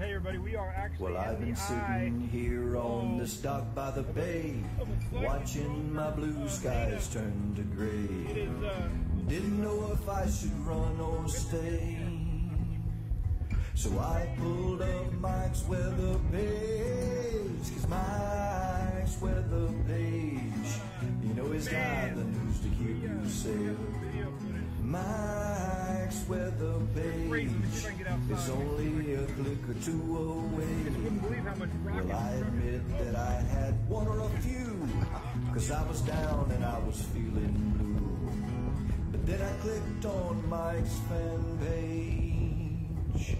out. Hey, everybody, we are actually Well, I've been sitting here on the dock by the bay, watching my blue skies turn to gray. uh, Didn't know if I should run or stay. So I pulled up Mike's weather page, cause Mike's weather page, you know he's got the news to keep you safe. video Mike's weather page is only a click or two away. Wouldn't believe how much rocket Well, I admit that I had one or a few, cause I was down and I was feeling blue. But then I clicked on Mike's fan page.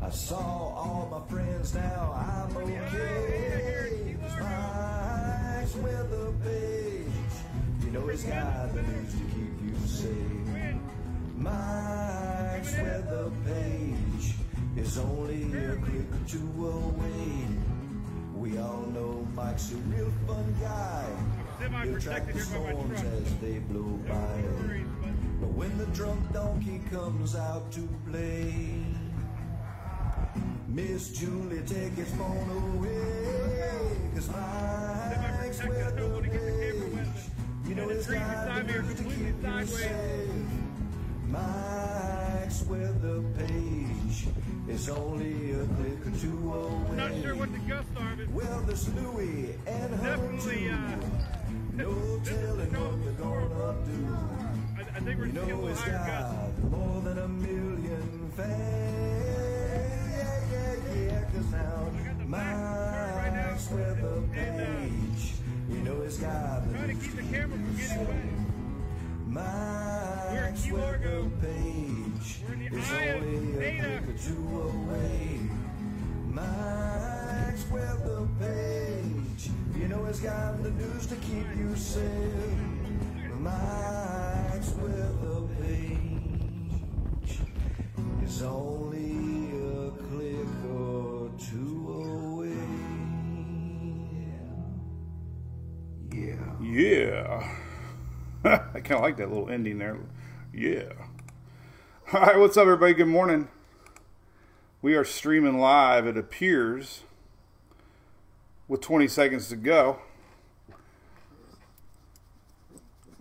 I saw all my friends now, I'm okay. Mike's weather page, you know he's got the news to keep you safe. Mike's weather page is only a click or two away. We all know Mike's a real fun guy. He'll track the storms as they blow by. but when the drunk donkey comes out to play, Miss Julie take his phone away. Cause Mike's Semi-protected, I don't weather wanna get the camera wet, page, you know it's got the news to keep you safe. Mike's weather page is only a click or two away. not sure what the gusts are, but Well, there's Louie and Definitely, uh, no this telling no what they're gonna do. I, I think we're You just getting a know it's higher gusts. got more than a million fans. Yeah, yeah, yeah, cause now got the right Mike's weather and, uh, page. You know it's got the Trying to keep the camera from getting wet. Mike's Key page is only a click or two away. Mike's weather page, you know it's got the news to keep you safe. Mike's weather page is only a click or two away. Yeah. Yeah. I kind of like that little ending there. Yeah. All right, what's up, everybody? Good morning. We are streaming live, it appears, with 20 seconds to go.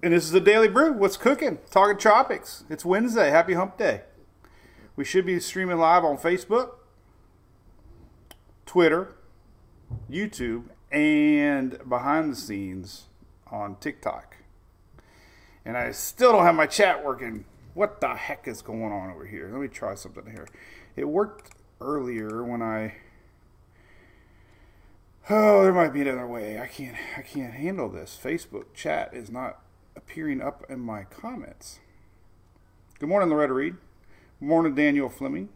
And this is the Daily Brew. What's cooking? Talking Tropics. It's Wednesday. Happy Hump Day. We should be streaming live on Facebook, Twitter, YouTube, and behind the scenes on TikTok. And I still don't have my chat working. What the heck is going on over here? Let me try something here. It worked earlier when I Oh, there might be another way. I can't I can't handle this. Facebook chat is not appearing up in my comments. Good morning, Loretta Reed. Good morning, Daniel Fleming.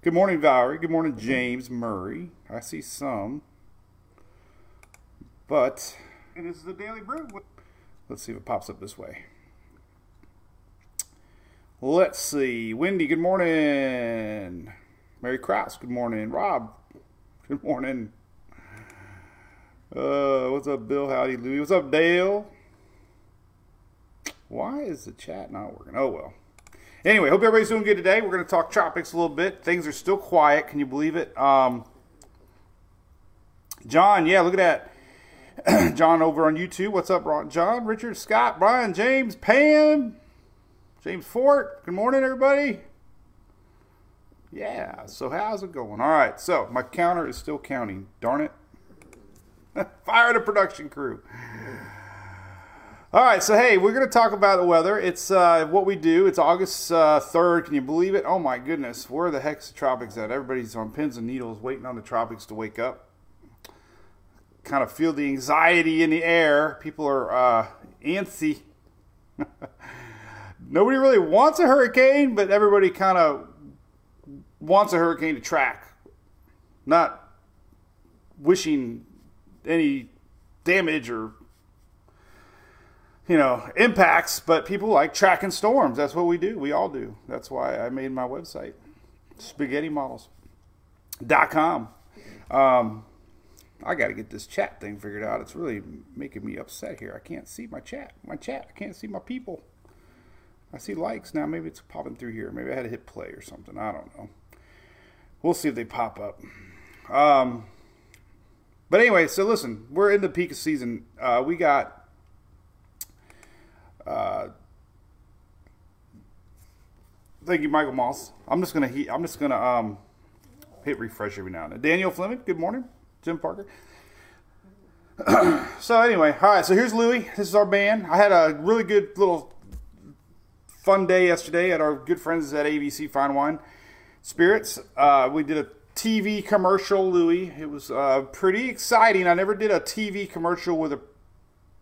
Good morning, Valerie. Good morning, James Murray. I see some. But it is the Daily Brew. Let's see if it pops up this way. Let's see. Wendy, good morning. Mary Krause, good morning. Rob, good morning. Uh, what's up, Bill? Howdy, Louie. What's up, Dale? Why is the chat not working? Oh, well. Anyway, hope everybody's doing good today. We're going to talk tropics a little bit. Things are still quiet. Can you believe it? Um, John, yeah, look at that. John over on YouTube. What's up? John, Richard, Scott, Brian, James, Pam, James Fort. Good morning, everybody. Yeah, so how's it going? All right, so my counter is still counting. Darn it. Fire the production crew. All right, so hey, we're going to talk about the weather. It's uh, what we do. It's August uh, 3rd. Can you believe it? Oh my goodness. Where the heck's the tropics at? Everybody's on pins and needles waiting on the tropics to wake up. Kind of feel the anxiety in the air. People are uh, antsy. Nobody really wants a hurricane, but everybody kind of wants a hurricane to track. Not wishing any damage or you know impacts but people like tracking storms that's what we do we all do that's why i made my website spaghetti-models.com um, i got to get this chat thing figured out it's really making me upset here i can't see my chat my chat i can't see my people i see likes now maybe it's popping through here maybe i had to hit play or something i don't know we'll see if they pop up. Um, but anyway, so listen, we're in the peak of season. Uh, we got uh, thank you, Michael Moss. I'm just gonna he, I'm just gonna um, hit refresh every now and then. Daniel Fleming, good morning. Jim Parker. so anyway, all right. So here's Louie. This is our band. I had a really good little fun day yesterday at our good friends at ABC Fine Wine Spirits. Uh, we did a TV commercial, Louie. It was uh, pretty exciting. I never did a TV commercial with a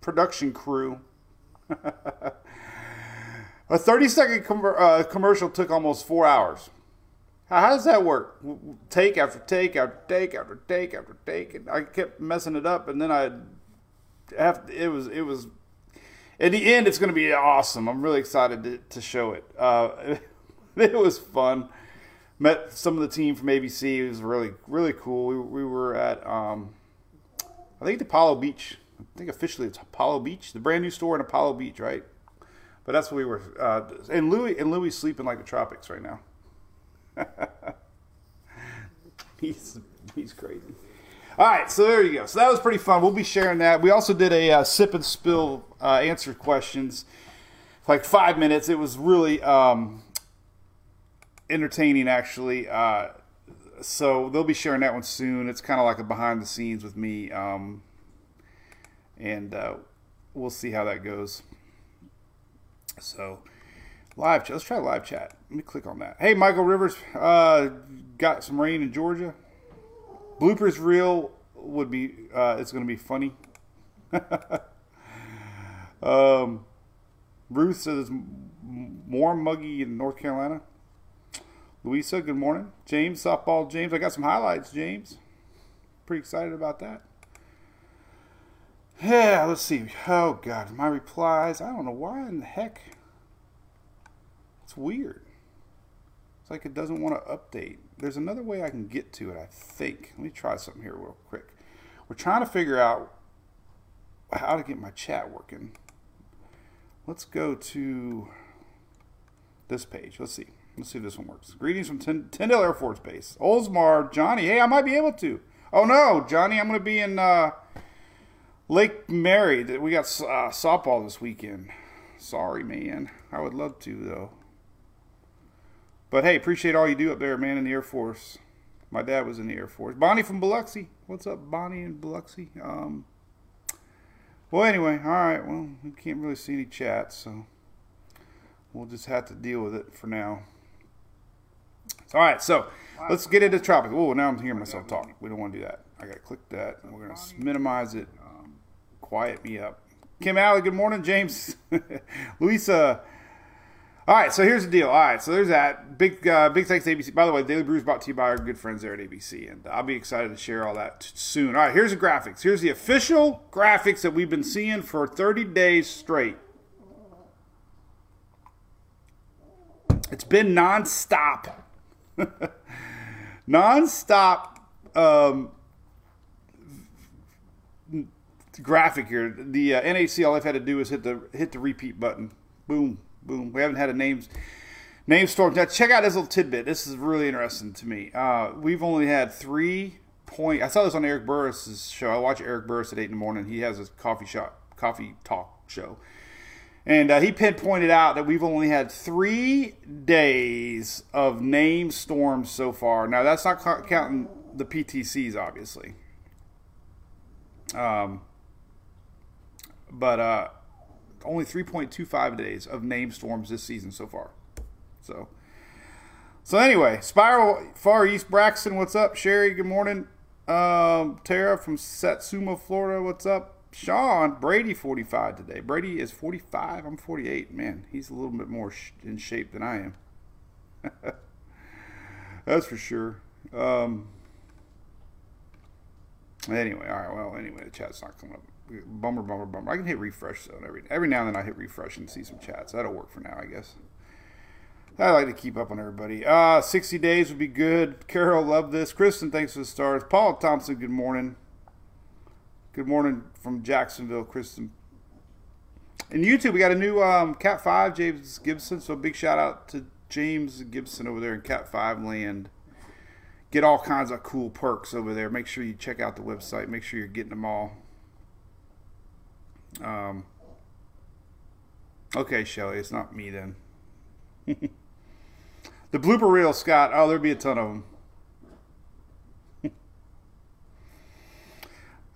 production crew. a 30 second com- uh, commercial took almost four hours. How, does that work? Take after take after take after take after take, and I kept messing it up, and then I have it was it was. In the end, it's going to be awesome. I'm really excited to, to show it. Uh, it was fun met some of the team from ABC. It was really really cool. We, we were at um, I think the Apollo Beach. I think officially it's Apollo Beach, the brand new store in Apollo Beach, right? But that's where we were. Uh, and Louis and Louis sleeping like the tropics right now. he's he's crazy. All right, so there you go. So that was pretty fun. We'll be sharing that. We also did a uh, sip and spill uh, answer questions, like five minutes. It was really um, entertaining actually. Uh, so they'll be sharing that one soon. It's kind of like a behind the scenes with me, um, and uh, we'll see how that goes. So live chat. Let's try live chat. Let me click on that. Hey, Michael Rivers, uh, got some rain in Georgia. Bloopers reel would be. Uh, it's going to be funny. um, Ruth says more muggy in North Carolina. Louisa, good morning. James, softball James. I got some highlights, James. Pretty excited about that. Yeah, let's see. Oh, God. My replies. I don't know why in the heck. It's weird. It's like it doesn't want to update. There's another way I can get to it, I think. Let me try something here real quick. We're trying to figure out how to get my chat working. Let's go to this page. Let's see. Let's see if this one works. Greetings from Tyndall Air Force Base. Oldsmar, Johnny. Hey, I might be able to. Oh no, Johnny, I'm going to be in uh, Lake Mary. We got uh, softball this weekend. Sorry, man. I would love to though. But hey, appreciate all you do up there, man, in the Air Force. My dad was in the Air Force. Bonnie from Biloxi. What's up, Bonnie in Biloxi? Um, well, anyway, all right. Well, we can't really see any chats, so we'll just have to deal with it for now. All right, so let's get into tropic. Oh, now I'm hearing myself talk. We don't want to do that. I got to click that. We're going to minimize it. Um, quiet me up. Kim Alley, good morning. James. Louisa. All right, so here's the deal. All right, so there's that. Big uh, big thanks to ABC. By the way, Daily Brews brought to you by our good friends there at ABC, and I'll be excited to share all that soon. All right, here's the graphics. Here's the official graphics that we've been seeing for 30 days straight. It's been nonstop non-stop um, graphic here. The uh, NHC, all I've had to do is hit the hit the repeat button. Boom, boom. We haven't had a names name storm. Now check out this little tidbit. This is really interesting to me. Uh, we've only had three point. I saw this on Eric Burris's show. I watch Eric Burris at eight in the morning. He has a coffee shop, coffee talk show. And uh, he pinpointed out that we've only had three days of name storms so far. Now, that's not counting the PTCs, obviously. Um, but uh, only 3.25 days of name storms this season so far. So, so anyway, Spiral Far East Braxton, what's up? Sherry, good morning. Um, Tara from Satsuma, Florida, what's up? Sean Brady 45 today. Brady is 45. I'm 48. Man, he's a little bit more in shape than I am. That's for sure. Um, anyway, all right. Well, anyway, the chat's not coming up. Bummer, bummer, bummer. I can hit refresh though. Every every now and then I hit refresh and see some chats. That'll work for now, I guess. I like to keep up on everybody. Uh, 60 days would be good. Carol, love this. Kristen, thanks for the stars. Paul Thompson, good morning. Good morning from Jacksonville, Kristen. And YouTube, we got a new um, Cat 5, James Gibson. So big shout out to James Gibson over there in Cat 5 land. get all kinds of cool perks over there. Make sure you check out the website. Make sure you're getting them all. Um, okay, Shelly, it's not me then. the blooper reel, Scott. Oh, there'd be a ton of them.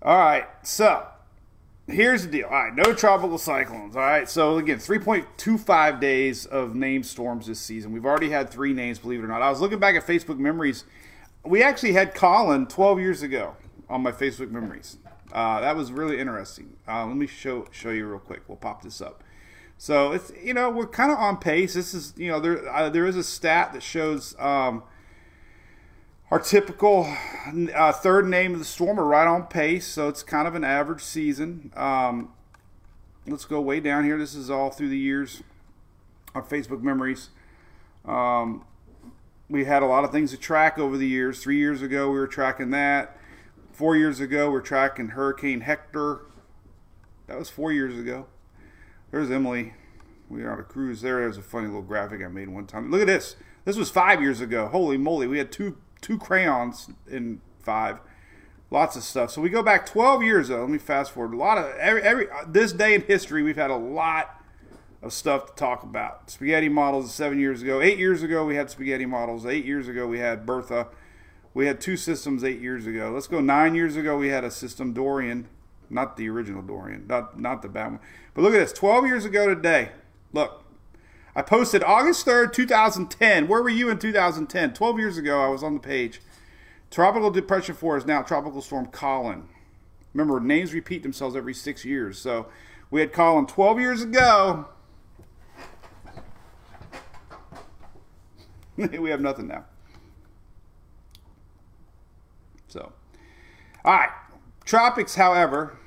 all right, so here's the deal. All right, no tropical cyclones. All right, so again, 3.25 days of named storms this season. We've already had three names, believe it or not. I was looking back at Facebook memories. We actually had Colin 12 years ago on my Facebook memories. Uh, that was really interesting. Uh, let me show show you real quick. We'll pop this up. So it's you know we're kind of on pace. This is you know there uh, there is a stat that shows. Um, our typical uh, third name of the storm are right on pace, so it's kind of an average season. Um, let's go way down here. This is all through the years. Our Facebook memories. Um, we had a lot of things to track over the years. Three years ago, we were tracking that. Four years ago, we are tracking Hurricane Hector. That was four years ago. There's Emily. We are on a cruise there. There's a funny little graphic I made one time. Look at this. This was five years ago. Holy moly. We had two two crayons in five. Lots of stuff. So we go back 12 years though. Let me fast forward. A lot of every every this day in history, we've had a lot of stuff to talk about. Spaghetti models seven years ago. Eight years ago, we had spaghetti models. Eight years ago, we had Bertha. We had two systems eight years ago. Let's go nine years ago. We had a system Dorian, not the original Dorian, not not the bad one. But look at this. 12 years ago today. Look, I posted August 3rd, 2010. Where were you in 2010? 12 years ago, I was on the page. Tropical Depression 4 is now Tropical Storm Colin. Remember, names repeat themselves every six years. So we had Colin 12 years ago. we have nothing now. So, all right. Tropics, however,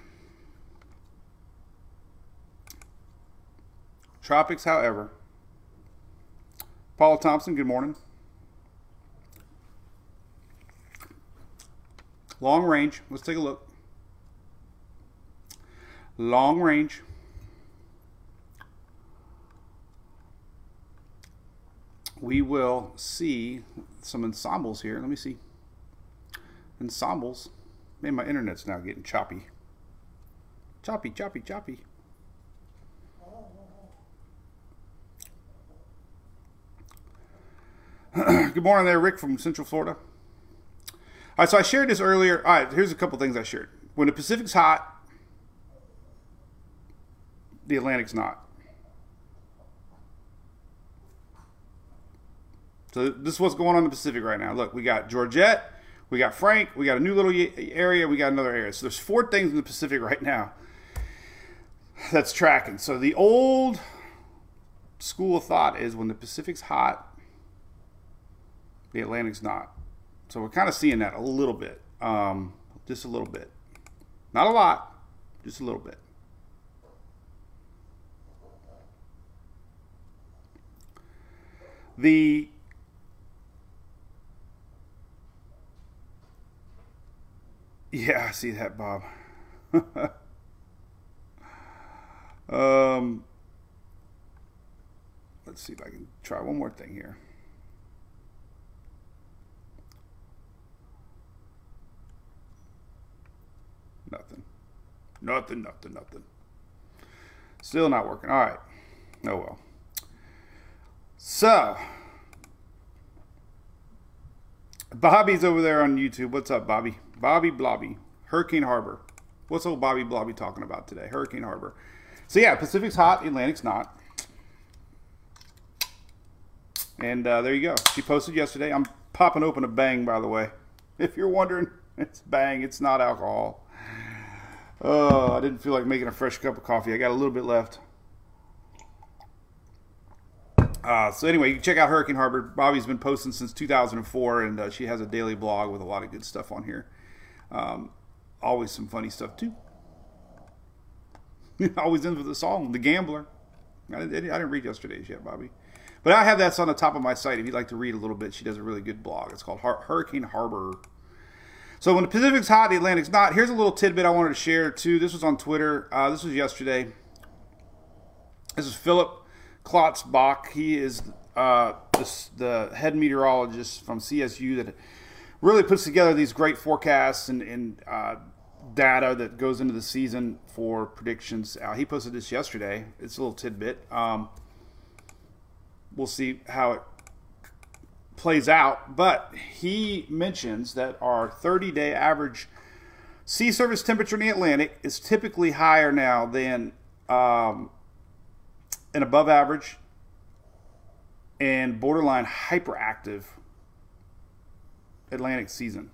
tropics, however, Paula Thompson, good morning. Long range, let's take a look. Long range. We will see some ensembles here. Let me see. Ensembles. Man, my internet's now getting choppy. Choppy, choppy, choppy. Good morning there, Rick from Central Florida. All right, so I shared this earlier. All right, here's a couple things I shared. When the Pacific's hot, the Atlantic's not. So this is what's going on in the Pacific right now. Look, we got Georgette, we got Frank, we got a new little area, we got another area. So there's four things in the Pacific right now that's tracking. So the old school of thought is when the Pacific's hot, the Atlantic's not. So we're kind of seeing that a little bit, um, just a little bit, not a lot, just a little bit. The yeah, I see that, Bob. um, let's see if I can try one more thing here. Nothing. Nothing, nothing, nothing. Still not working. All right. Oh well. So, Bobby's over there on YouTube. What's up, Bobby? Bobby Blobby. Hurricane Harbor. What's old Bobby Blobby talking about today? Hurricane Harbor. So, yeah, Pacific's hot, Atlantic's not. And uh, there you go. She posted yesterday. I'm popping open a bang, by the way. If you're wondering, it's bang. It's not alcohol. Oh, I didn't feel like making a fresh cup of coffee. I got a little bit left. Uh, so anyway, you can check out Hurricane Harbor. Bobby's been posting since 2004, and uh, she has a daily blog with a lot of good stuff on here. Um, always some funny stuff too. always ends with a song, "The Gambler." I didn't, I didn't read yesterday's yet, Bobby, but I have that on the top of my site. If you'd like to read a little bit, she does a really good blog. It's called Hurricane Harbor so when the Pacific's hot, the Atlantic's not. Here's a little tidbit I wanted to share too. This was on Twitter. Uh, this was yesterday. This is Philip Klotzbach. He is uh, the, the, head meteorologist from CSU that really puts together these great forecasts and, and uh, data that goes into the season for predictions. Uh, he posted this yesterday. It's a little tidbit. Um, we'll see how it plays out. But he mentions that our 30 day average sea surface temperature in the Atlantic is typically higher now than um, an above average and borderline hyperactive Atlantic season.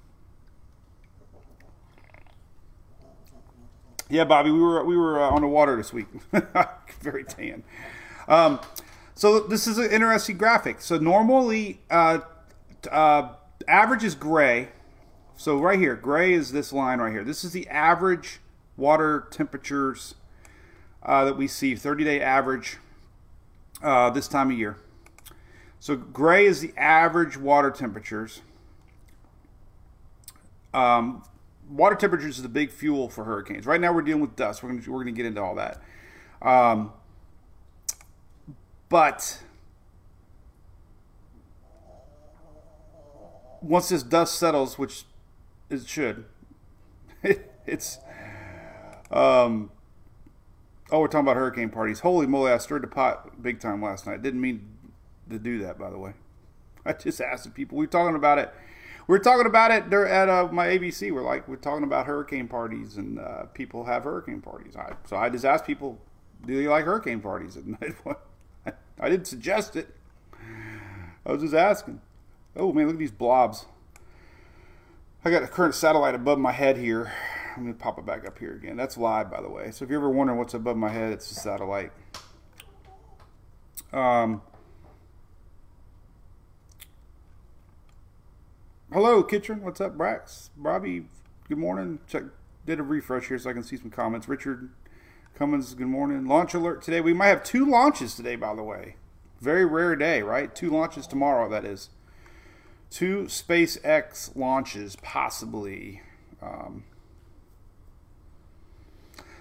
Yeah, Bobby, we were we were uh, on the water this week. Very tan. Um, so this is an interesting graphic. So normally, uh, uh, average is gray. So right here, gray is this line right here. This is the average water temperatures uh, that we see, 30-day average uh, this time of year. So gray is the average water temperatures. Um, water temperatures is the big fuel for hurricanes. Right now we're dealing with dust. We're going we're to get into all that. Um, but once this dust settles, which it should, it's um, oh, we're talking about hurricane parties. Holy moly! I stirred the pot big time last night. Didn't mean to do that, by the way. I just asked people. We were talking about it. We were talking about it at uh, my ABC. We're like we're talking about hurricane parties and uh, people have hurricane parties. I, so I just asked people, "Do you like hurricane parties?" And I, I didn't suggest it. I was just asking. Oh man, look at these blobs. I got a current satellite above my head here. I'm gonna pop it back up here again. That's live, by the way. So if you're ever wondering what's above my head, it's a satellite. Um, hello, Kitchen. What's up, Brax? Bobby, good morning. Check. Did a refresh here so I can see some comments. Richard Cummins, good morning. Launch alert today. We might have two launches today, by the way. Very rare day, right? Two launches tomorrow, that is. Two SpaceX launches, possibly. Um,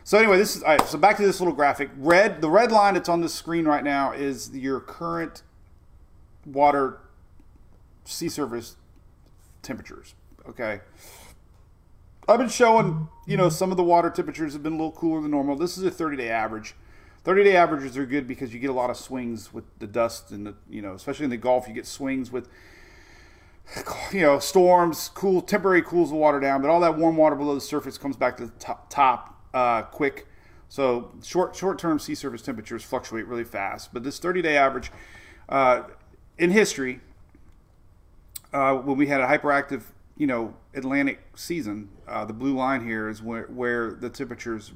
so anyway, this is all right. So back to this little graphic. Red, the red line that's on the screen right now is your current water sea surface temperatures. Okay. I've been showing, you know, some of the water temperatures have been a little cooler than normal. This is a 30-day average. 30-day averages are good because you get a lot of swings with the dust and the, you know, especially in the Gulf, you get swings with you know, storms, cool, temporary cools the water down, but all that warm water below the surface comes back to the top, top uh, quick. So short short term sea surface temperatures fluctuate really fast. But this 30 day average uh, in history, uh, when we had a hyperactive, you know, Atlantic season, uh, the blue line here is where, where the temperatures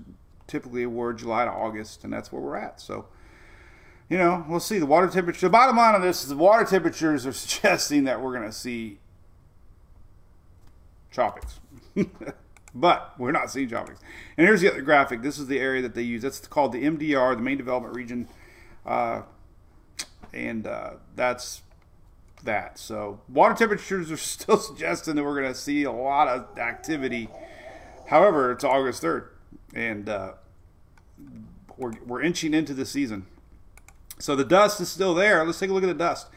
typically were July to August, and that's where we're at. So, you know, we'll see. The water temperature, the bottom line of this is the water temperatures are suggesting that we're going to see tropics. but we're not seeing tropics. And here's the other graphic. This is the area that they use. That's called the MDR, the main development region. Uh, and uh, that's that. So water temperatures are still suggesting that we're going to see a lot of activity. However, it's August 3rd, and uh, we're, we're inching into the season. So the dust is still there. Let's take a look at the dust.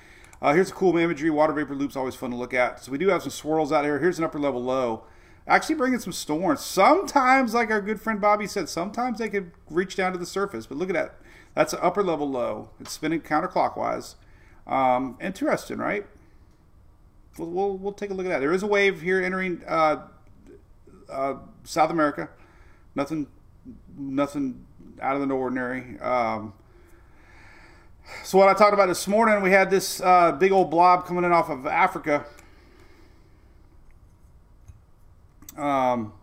Uh, here's a cool imagery. Water vapor loop's always fun to look at. So we do have some swirls out here. Here's an upper level low. Actually bringing some storms. Sometimes, like our good friend Bobby said, sometimes they could reach down to the surface. But look at that. That's an upper level low. It's spinning counterclockwise. Um, interesting, right? We'll, we'll, we'll, take a look at that. There is a wave here entering uh, uh, South America. Nothing, nothing out of the ordinary. Um, so what I talked about this morning, we had this uh, big old blob coming in off of Africa. Um,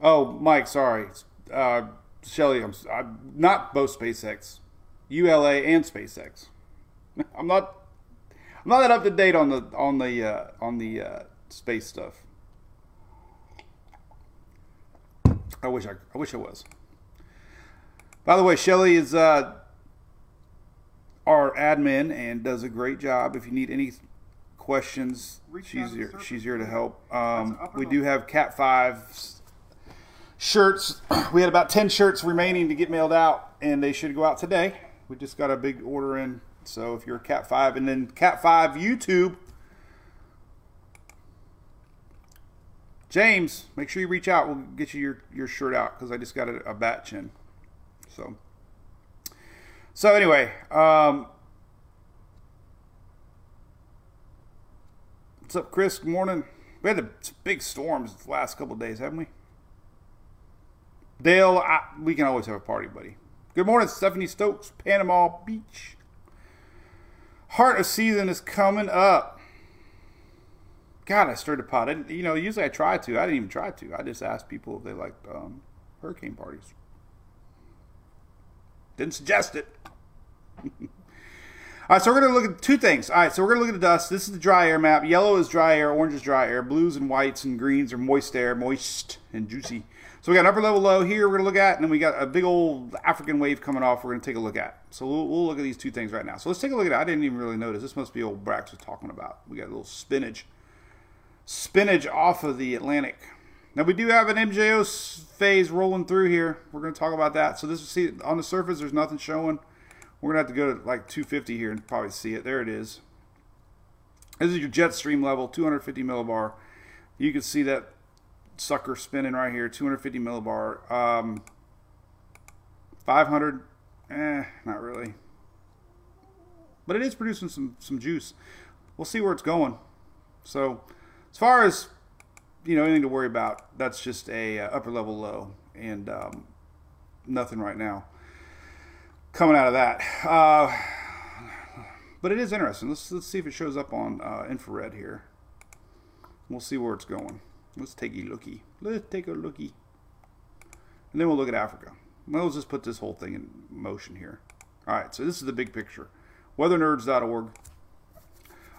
oh, Mike, sorry. Uh, Shelly, I'm, I'm not both SpaceX, ULA and SpaceX. I'm not. I'm not that up to date on the on the uh, on the uh, space stuff. I wish I, I wish I was. By the way, Shelly is uh, our admin and does a great job. If you need any questions, she's here. She's here to help. Um, we do have Cat Five shirts. We had about ten shirts remaining to get mailed out, and they should go out today. We just got a big order in. So if you're a Cat Five, and then Cat Five YouTube, James, make sure you reach out. We'll get you your, your shirt out because I just got a, a batch in. So, so anyway, um, what's up, Chris? Good morning. We had the big storms the last couple days, haven't we? Dale, I, we can always have a party, buddy. Good morning, Stephanie Stokes, Panama Beach. Heart of season is coming up. God, I stirred the pot. I you know, usually I try to. I didn't even try to. I just asked people if they liked um, hurricane parties. Didn't suggest it. All right, so we're going to look at two things. All right, so we're going to look at the dust. This is the dry air map. Yellow is dry air, orange is dry air, blues and whites and greens are moist air, moist and juicy. So we got an upper level low here we're going to look at, and then we got a big old African wave coming off we're going to take a look at. So we'll, we'll look at these two things right now. So let's take a look at it. I didn't even really notice. This must be old Brax was talking about. We got a little spinach. Spinach off of the Atlantic. Now we do have an MJO phase rolling through here. We're going to talk about that. So this see on the surface, there's nothing showing. We're going to have to go to like 250 here and probably see it. There it is. This is your jet stream level, 250 millibar. You can see that sucker spinning right here, 250 millibar. Um, 500, eh, not really. But it is producing some, some juice. We'll see where it's going. So as far as, you know, anything to worry about, that's just a uh, upper level low and um, nothing right now coming out of that. Uh, but it is interesting. Let's, let's see if it shows up on uh, infrared here. We'll see where it's going. Let's take a looky. Let's take a looky. And then we'll look at Africa. Well, let's just put this whole thing in motion here. All right, so this is the big picture. Weathernerds.org.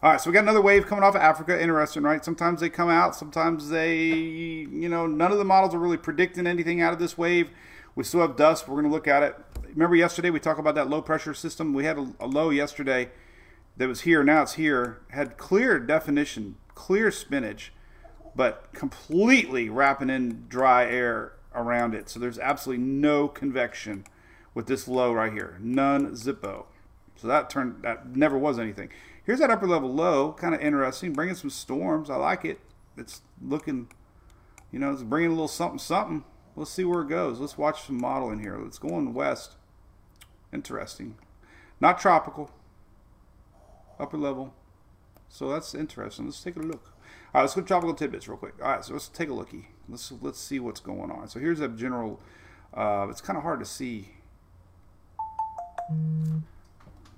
All right, so we got another wave coming off of Africa. Interesting, right? Sometimes they come out, sometimes they, you know, none of the models are really predicting anything out of this wave. We still have dust. We're going to look at it. Remember yesterday we talked about that low pressure system? We had a, a low yesterday that was here. Now it's here. Had clear definition, clear spinach but completely wrapping in dry air around it. So there's absolutely no convection with this low right here. None zippo. So that turned that never was anything. Here's that upper level low, kind of interesting, bringing some storms. I like it. It's looking, you know, it's bringing a little something something. Let's see where it goes. Let's watch some modeling here. Let's go on west. Interesting. Not tropical. Upper level. So that's interesting. Let's take a look. All right, let's go tropical tidbits real quick. All right, so let's take a looky. Let's let's see what's going on. So here's a general. Uh, it's kind of hard to see.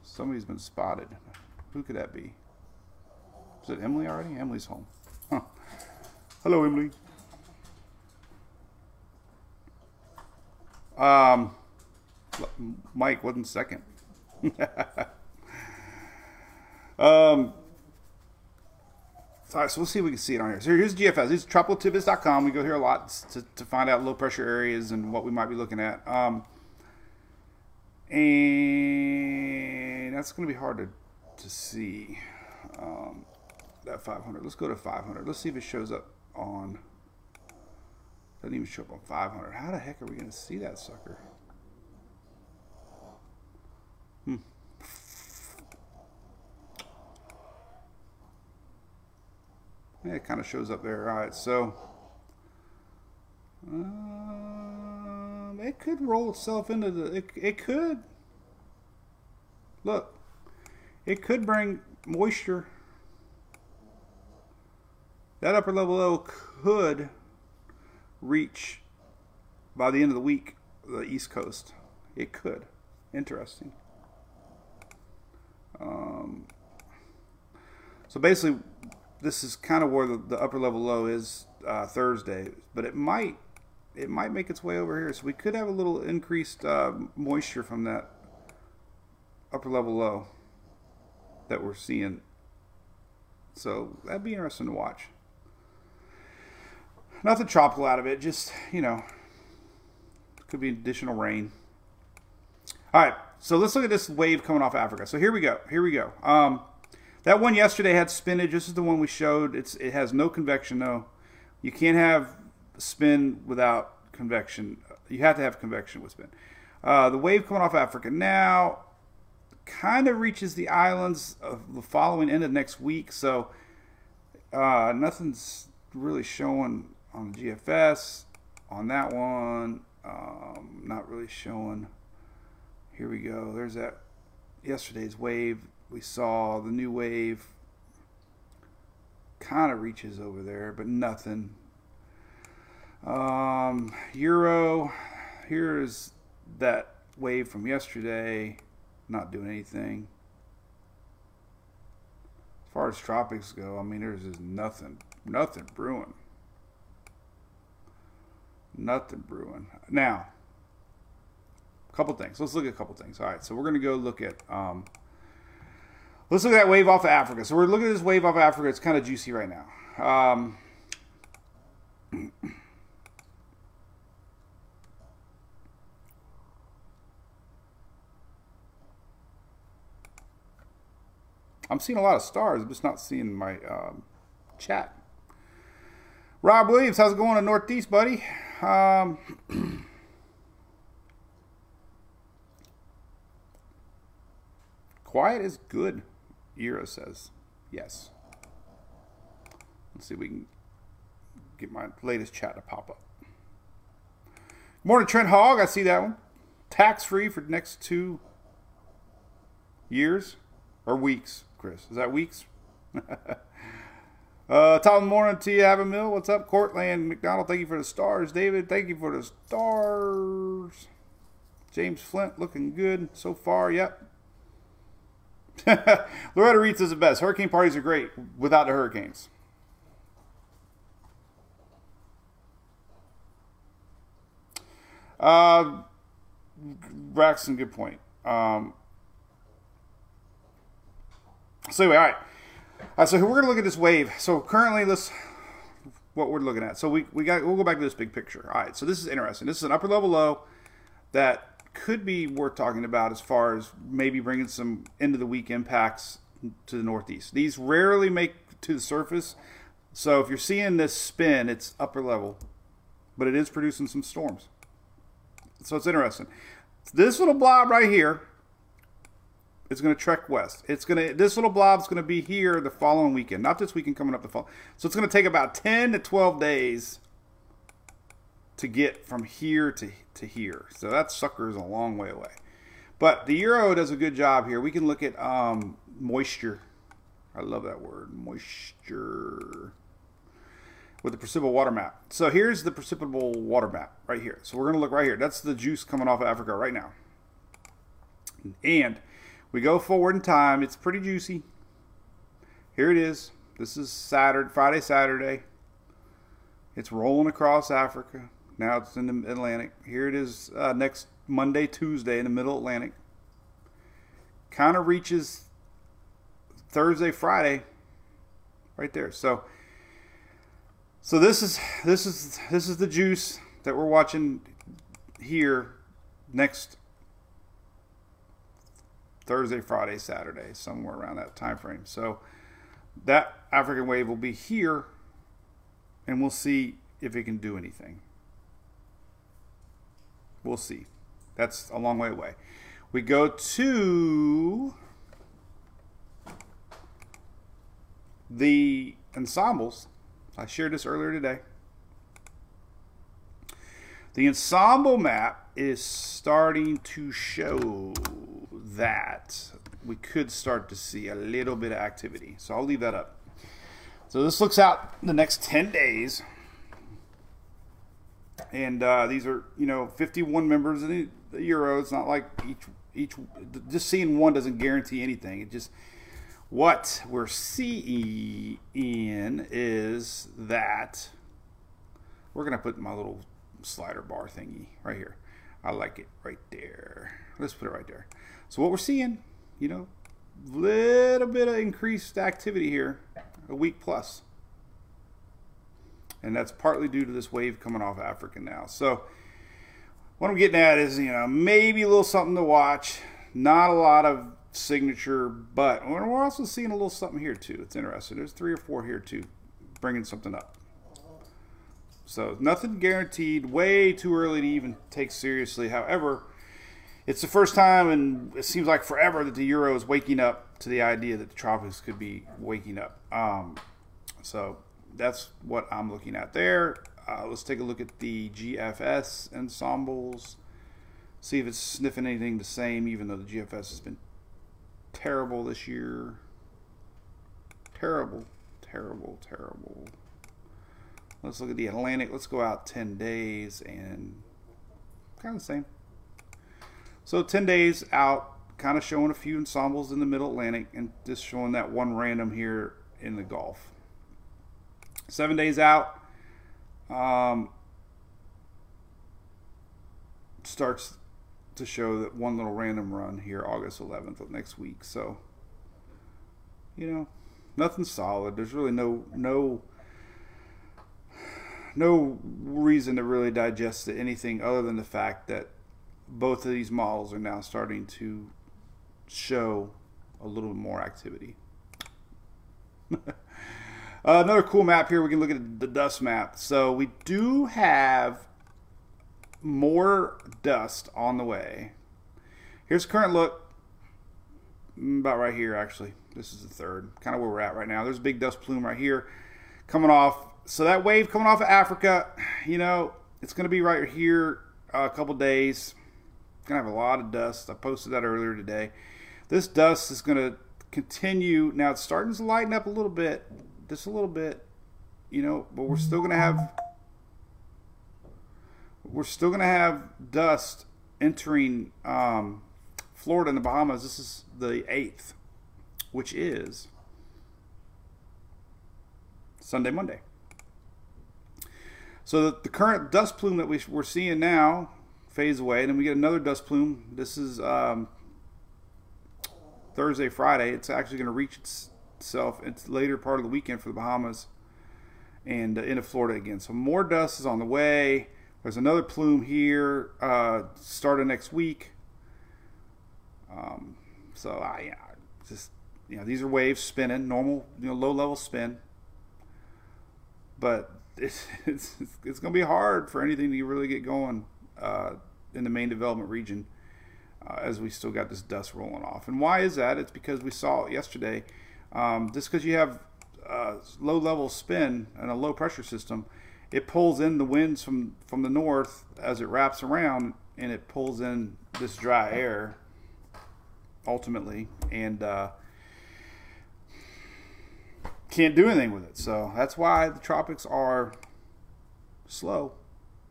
Somebody's been spotted. Who could that be? Is it Emily already? Emily's home. Huh. Hello, Emily. Um, Mike wasn't second. um, all right, so we'll see if we can see it on here. So here's GFS. This is tropicaltidbits.com. We go here a lot to, to find out low pressure areas and what we might be looking at. Um, and that's going to be hard to, to see, um, that 500. Let's go to 500. Let's see if it shows up on, doesn't even show up on 500. How the heck are we going to see that sucker? Yeah, it kind of shows up there. All right, so um, it could roll itself into the. It, it could. Look, it could bring moisture. That upper level low could reach by the end of the week the East Coast. It could. Interesting. Um, so basically, this is kind of where the, the upper level low is uh, Thursday, but it might it might make its way over here. So we could have a little increased uh, moisture from that upper level low that we're seeing. So that'd be interesting to watch. Nothing tropical out of it, just you know, could be additional rain. All right, so let's look at this wave coming off Africa. So here we go. Here we go. Um, that one yesterday had spinach. This is the one we showed. It's it has no convection though. You can't have spin without convection. You have to have convection with spin. Uh, the wave coming off Africa now kind of reaches the islands of the following end of next week. So uh, nothing's really showing on the GFS. On that one, um, not really showing. Here we go. There's that yesterday's wave. We saw the new wave kind of reaches over there, but nothing. Um, Euro, here's that wave from yesterday, not doing anything. As far as tropics go, I mean, there's just nothing, nothing brewing. Nothing brewing. Now, a couple things. Let's look at a couple things. All right, so we're going to go look at, um, let's look at that wave off of Africa. So we're looking at this wave off of Africa. It's kind of juicy right now. Um, I'm seeing a lot of stars. I'm just not seeing my um, chat. Rob Williams, how's it going in Northeast, buddy? Um, quiet is good, Euro says. Yes. Let's see if we can get my latest chat to pop up. Morning, Trent Hogg. I see that one. Tax free for the next two years or weeks, Chris. Is that weeks? uh, of morning to you, Have Mill. What's up, Courtland McDonald? Thank you for the stars. David, thank you for the stars. James Flint looking good so far. Yep. Loretta Reed says the best. Hurricane parties are great without the hurricanes. Uh, Braxton, good point. Um, so anyway, all right. Right, so we're going to look at this wave. So currently, let's what we're looking at. So we we got we'll go back to this big picture. All right. So this is interesting. This is an upper level low that could be worth talking about as far as maybe bringing some end of the week impacts to the northeast. These rarely make to the surface. So if you're seeing this spin, it's upper level, but it is producing some storms. So it's interesting. This little blob right here is going to trek west. It's going to this little blob is going to be here the following weekend, not this weekend coming up the fall. So it's going to take about 10 to 12 days to get from here to, to here. So that sucker is a long way away. But the Euro does a good job here. We can look at um, moisture. I love that word, moisture with the precipitable water map. So here's the precipitable water map right here. So we're going to look right here. That's the juice coming off of Africa right now. And we go forward in time. It's pretty juicy. Here it is. This is Saturday, Friday, Saturday. It's rolling across Africa. Now it's in the Atlantic. Here it is uh, next Monday, Tuesday in the middle Atlantic. Kind of reaches Thursday, Friday, right there. So so this is this is this is the juice that we're watching here next Thursday, Friday, Saturday, somewhere around that time frame. So that African wave will be here and we'll see if it can do anything. We'll see. That's a long way away. We go to the ensembles I shared this earlier today. The ensemble map is starting to show that we could start to see a little bit of activity. So I'll leave that up. So this looks out the next 10 days. And uh, these are, you know, 51 members in the, Euro. It's not like each, each, just seeing one doesn't guarantee anything. It just, what we're seeing is that we're to put my little slider bar thingy right here. I like it right there. Let's put it right there. So what we're seeing, you know, a little bit of increased activity here, a week plus. And that's partly due to this wave coming off Africa now. So what I'm getting at is, you know, maybe a little something to watch. Not a lot of signature, but we're also seeing a little something here too. It's interesting. There's three or four here too, bringing something up. So nothing guaranteed. Way too early to even take seriously. However, it's the first time, and it seems like forever that the euro is waking up to the idea that the tropics could be waking up. Um, so that's what I'm looking at there. Uh, let's take a look at the GFS ensembles. See if it's sniffing anything the same, even though the GFS has been terrible this year. Terrible, terrible, terrible. Let's look at the Atlantic. Let's go out 10 days and kind of the same. So 10 days out, kind of showing a few ensembles in the Middle Atlantic and just showing that one random here in the Gulf. Seven days out, um, starts to show that one little random run here August 11th of next week. So, you know, nothing solid. There's really no no no reason to really digest anything other than the fact that both of these models are now starting to show a little more activity. uh, another cool map here, we can look at the dust map. So we do have more dust on the way. Here's current look, mm, about right here actually. This is the third, kind of where we're at right now. There's a big dust plume right here coming off so that wave coming off of Africa, you know, it's going to be right here uh, a couple days. Going to have a lot of dust. I posted that earlier today. This dust is going to continue. Now it's starting to lighten up a little bit, just a little bit, you know, but we're still going to have we're still going to have dust entering um, Florida and the Bahamas. This is the eighth, which is Sunday, Monday. So the, the current dust plume that we, we're seeing now fades away, and then we get another dust plume. This is um, Thursday, Friday. It's actually going to reach itself. It's later part of the weekend for the Bahamas and uh, into Florida again. So more dust is on the way. There's another plume here uh, starting next week. Um, so I just you know these are waves spinning, normal you know low level spin, but it's, it's, it's going to be hard for anything to really get going uh, in the main development region uh, as we still got this dust rolling off. And why is that? It's because we saw yesterday. Um, just because you have uh, low level spin and a low pressure system, it pulls in the winds from, from the north as it wraps around and it pulls in this dry air ultimately. And uh, can't do anything with it. So that's why the tropics are slow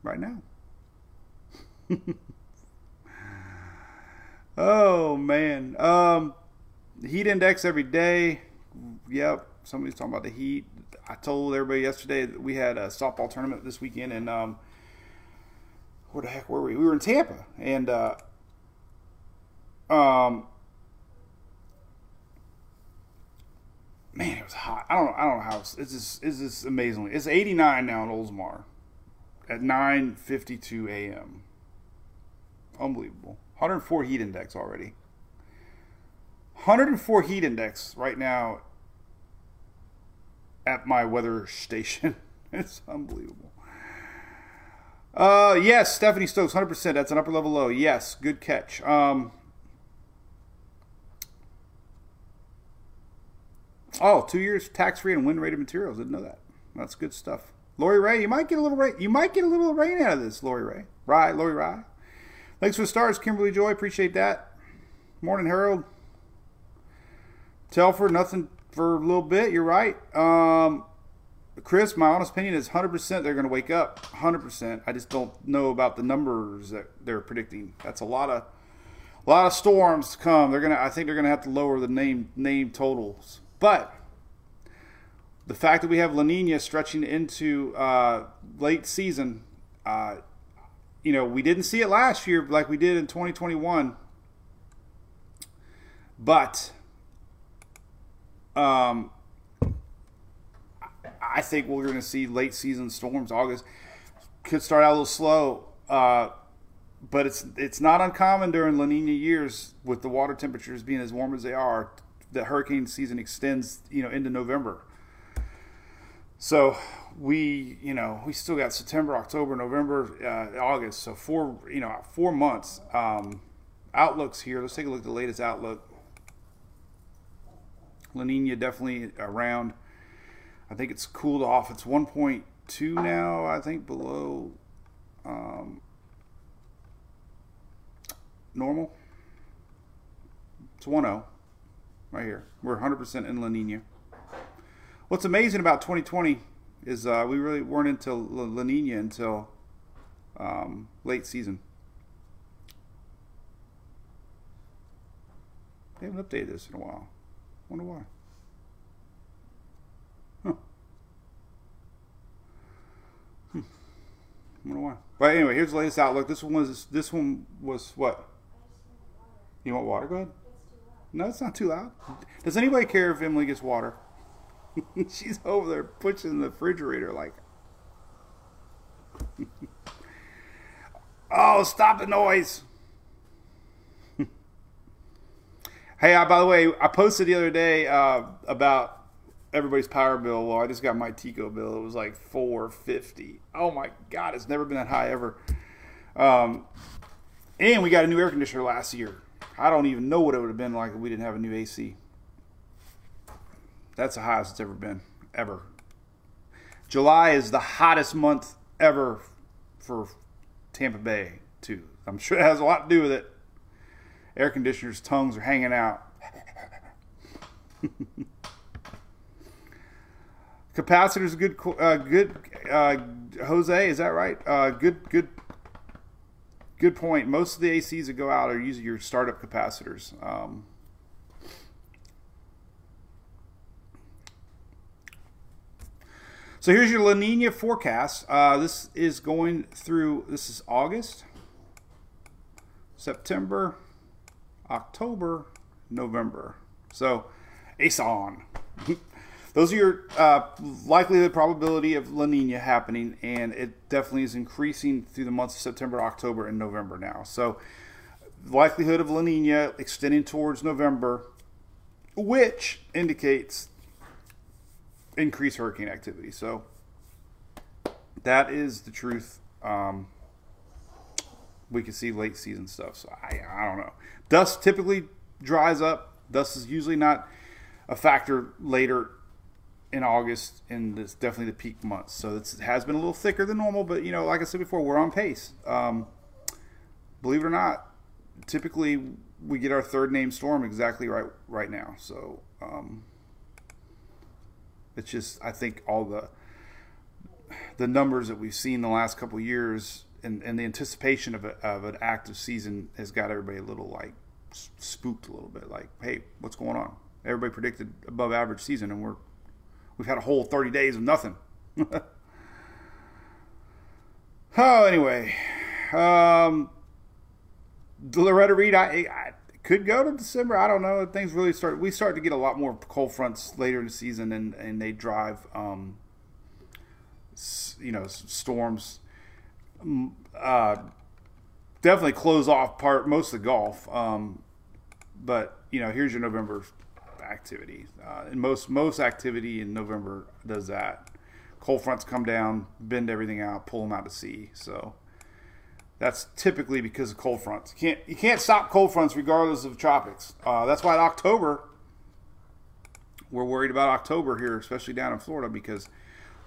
right now. oh man. Um heat index every day. Yep, somebody's talking about the heat. I told everybody yesterday that we had a softball tournament this weekend and um where the heck were we? We were in Tampa and uh um man, it was hot. I don't know. I don't know how it's, it's just it's amazingly. It's 89 now in Oldsmar at 9:52 a.m. Unbelievable. 104 heat index already. 104 heat index right now at my weather station. it's unbelievable. Uh, yes, Stephanie Stokes, 100%. That's an upper level low. Yes, good catch. Um, Oh, two years tax free and wind rated materials. Didn't know that. That's good stuff. Lori Ray, you might get a little rain. You might get a little rain out of this, Lori Ray. Rye, Lori Rye. Thanks for the stars, Kimberly Joy. Appreciate that. Morning, Harold. Telford, nothing for a little bit. You're right. Um, Chris, my honest opinion is 100% they're going to wake up. 100%. I just don't know about the numbers that they're predicting. That's a lot of a lot of storms to come. They're going to I think they're going to have to lower the name name totals but the fact that we have La Nina stretching into uh, late season, uh, you know, we didn't see it last year like we did in 2021. But um, I think we're going to see late season storms. August could start out a little slow, uh, but it's it's not uncommon during La Nina years with the water temperatures being as warm as they are the hurricane season extends, you know, into November. So we, you know, we still got September, October, November, uh, August. So four, you know, four months. Um, outlooks here. Let's take a look at the latest outlook. La Nina definitely around. I think it's cooled off. It's one point two now, I think, below um, normal. It's 1 right here. We're 100% in La Nina. What's amazing about 2020 is uh, we really weren't into La La Nina until um, late season. They haven't updated this in a while. Wonder why. Huh. Hmm. Wonder why. But anyway, here's the latest outlook. This one was this one was what? You want water? Go ahead. No, it's not too loud. Does anybody care if Emily gets water? She's over there pushing the refrigerator like. oh, stop the noise! Hey, uh, by the way, I posted the other day uh, about everybody's power bill. Well, I just got my TECO bill. It was like four fifty. Oh my god, it's never been that high ever. Um, and we got a new air conditioner last year. I don't even know what it would have been like if we didn't have a new AC. That's the highest it's ever been, ever. July is the hottest month ever for Tampa Bay, too. I'm sure it has a lot to do with it. Air conditioners' tongues are hanging out. Capacitors, good, uh, good. Uh, Jose, is that right? Uh, good, good, good point. Most of the ACs that go out are using your startup capacitors. Um, so here's your La Nina forecast. Uh, this is going through. This is August, September, October, November. So, ASON. Those are your uh, likelihood probability of La Nina happening, and it definitely is increasing through the months of September, October, and November now. So, likelihood of La Nina extending towards November, which indicates increased hurricane activity. So, that is the truth. Um, we can see late season stuff. So I, I don't know. Dust typically dries up. Dust is usually not a factor later in August, and it's definitely the peak months. So it has been a little thicker than normal, but you know, like I said before, we're on pace. Um, believe it or not, typically we get our third name storm exactly right right now. So um, it's just I think all the the numbers that we've seen the last couple years and, and the anticipation of, a, of an active season has got everybody a little like spooked a little bit. Like, hey, what's going on? Everybody predicted above average season, and we're we've had a whole 30 days of nothing. oh, anyway, um, Loretta Reed, I, I could go to December. I don't know. Things really start. We start to get a lot more cold fronts later in the season, and and they drive, um, you know, storms uh, definitely close off part most of the Gulf. Um, but you know, here's your November activity, uh, and most most activity in November does that. Cold fronts come down, bend everything out, pull them out to sea. So that's typically because of cold fronts. You can't you can't stop cold fronts regardless of tropics. Uh, that's why in October we're worried about October here, especially down in Florida, because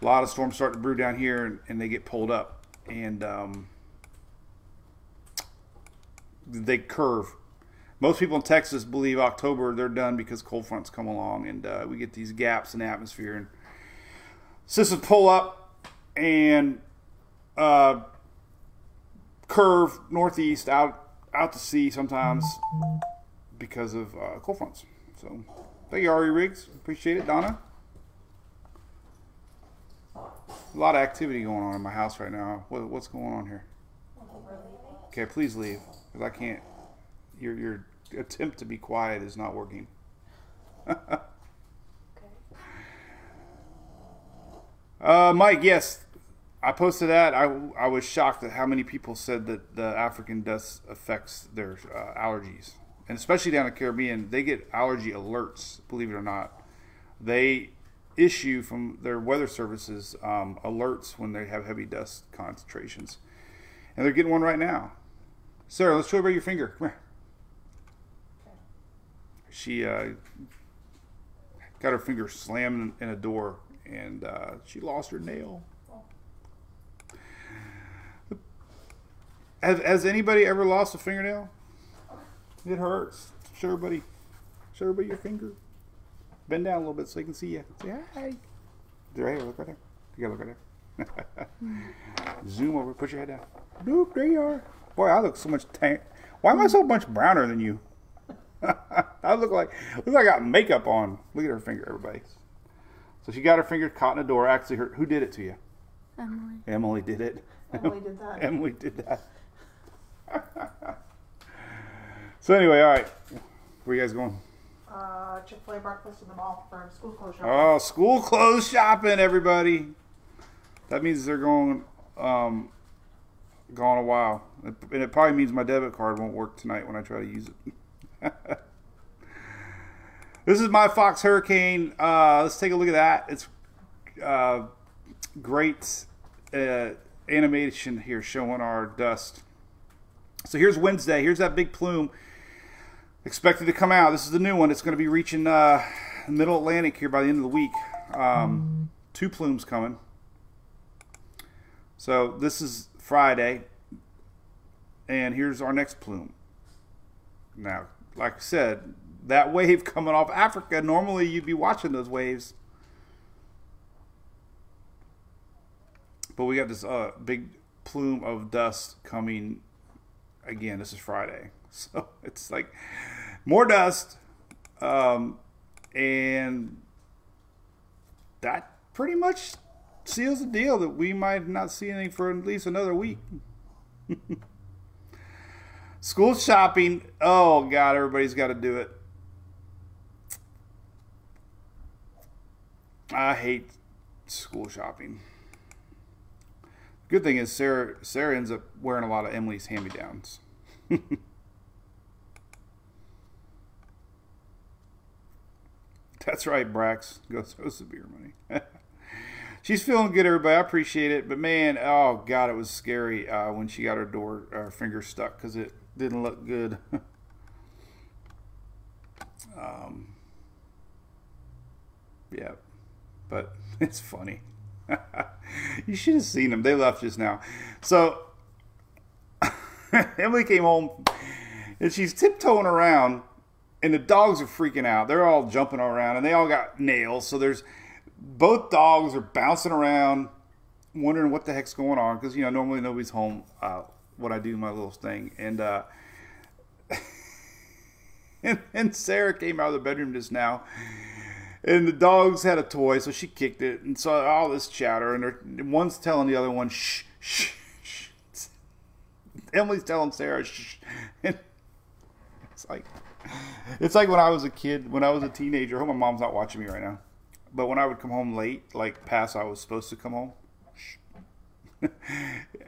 a lot of storms start to brew down here and, and they get pulled up and um, they curve. Most people in Texas believe October they're done because cold fronts come along and uh, we get these gaps in the atmosphere and systems pull up and uh, curve northeast out out to sea sometimes because of uh, cold fronts. So thank you, Ari Riggs. Appreciate it, Donna. A lot of activity going on in my house right now. What, what's going on here? Okay, please leave because I can't. Your your attempt to be quiet is not working. Okay. Uh, Mike, yes, I posted that. I, I was shocked at how many people said that the African dust affects their uh, allergies, and especially down in the Caribbean, they get allergy alerts. Believe it or not, they issue from their weather services um, alerts when they have heavy dust concentrations. And they're getting one right now. Sarah, let's show everybody your finger. Come here. She uh, got her finger slammed in a door and uh, she lost her nail. Has, has anybody ever lost a fingernail? It hurts. Show everybody, show everybody your finger. Bend down a little bit so they can see you. Say hi. There, hey, look right there. You gotta look right there. Zoom over. Put your head down. Boop. There you are. Boy, I look so much tan. Why am I so much browner than you? I look like look like I got makeup on. Look at her finger, everybody. So she got her finger caught in a door. Actually, her, who did it to you? Emily. Emily did it. Emily did that. Emily did that. so anyway, all right. Where you guys going? Uh, Chick Fil A breakfast in the mall for school closure. Oh, school clothes shopping, everybody. That means they're going um, gone a while, and it probably means my debit card won't work tonight when I try to use it. this is my Fox Hurricane. Uh, let's take a look at that. It's uh, great uh, animation here showing our dust. So here's Wednesday. Here's that big plume expected to come out. This is the new one. It's going to be reaching uh, Middle Atlantic here by the end of the week. Um, two plumes coming. So this is Friday, and here's our next plume. Now, like I said, that wave coming off Africa, normally you'd be watching those waves. But we got this uh, big plume of dust coming again. This is Friday. So it's like more dust. Um, and that pretty much seals the deal that we might not see anything for at least another week. School shopping. Oh, God, everybody's got to do it. I hate school shopping. Good thing is Sarah Sarah ends up wearing a lot of Emily's hand-me-downs. That's right, Brax. Goes goes the beer money. She's feeling good, everybody. I appreciate it, but man, oh god, it was scary uh, when she got her door her finger stuck because it didn't look good. um, yeah, but it's funny. you should have seen them. They left just now. So Emily came home and she's tiptoeing around, and the dogs are freaking out. They're all jumping around, and they all got nails. So there's both dogs are bouncing around, wondering what the heck's going on because you know normally nobody's home uh, when I do my little thing, and uh, and, and Sarah came out of the bedroom just now. And the dogs had a toy, so she kicked it, and saw all this chatter. And one's telling the other one, "Shh, shh, shh." Emily's telling Sarah, "Shh," and it's like, it's like when I was a kid, when I was a teenager. I hope my mom's not watching me right now. But when I would come home late, like past I was supposed to come home,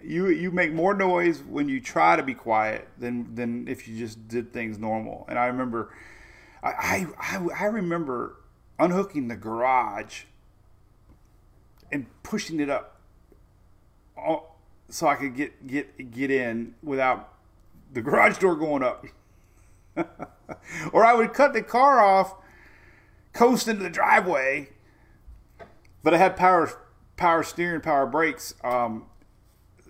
you you make more noise when you try to be quiet than than if you just did things normal. And I remember, I I, I, remember unhooking the garage and pushing it up all, so I could get get get in without the garage door going up. Or I would cut the car off, coast into the driveway, but I had power power steering, power brakes. Um,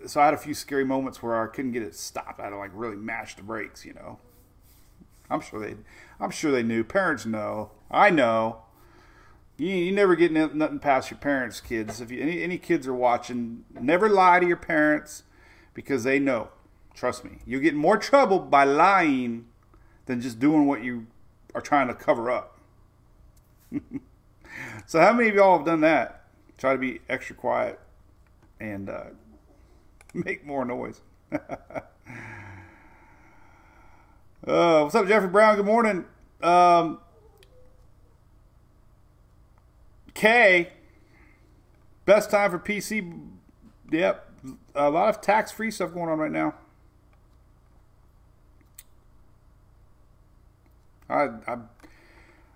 so I had a few scary moments where I couldn't get it stopped. I had to like really mash the brakes, you know. I'm sure they, I'm sure they knew. Parents know. I know. You, you never get nothing past your parents, kids. If you, any any kids are watching, never lie to your parents because they know. Trust me, you get more trouble by lying than just doing what you are trying to cover up. so, how many of y'all have done that? Try to be extra quiet and uh, make more noise. uh, what's up, Jeffrey Brown? Good morning. Um, K, best time for PC. Yep, a lot of tax free stuff going on right now. I, I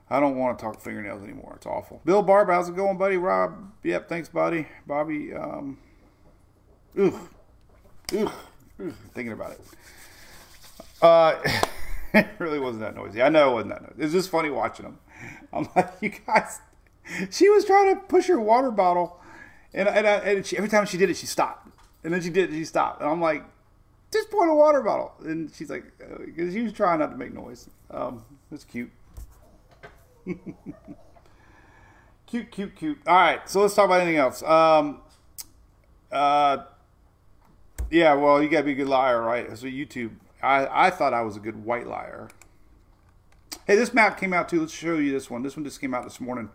I don't want to talk fingernails anymore. It's awful. Bill Barb, how's it going, buddy? Rob, yep, thanks, buddy. Bobby, um, ooh, ooh, ooh thinking about it. Uh, it really wasn't that noisy. I know it wasn't that noisy. It's just funny watching them. I'm like, you guys. She was trying to push her water bottle, and and, I, and she, every time she did it, she stopped, and then she did it, she stopped, and I'm like, just point a water bottle. And she's like, because she was trying not to make noise. Um, it's cute. cute, cute, cute. All right, so let's talk about anything else. Um, uh, yeah, well, you gotta be a good liar, right? So YouTube, I, I thought I was a good white liar. Hey, this map came out too. Let's show you this one. This one just came out this morning.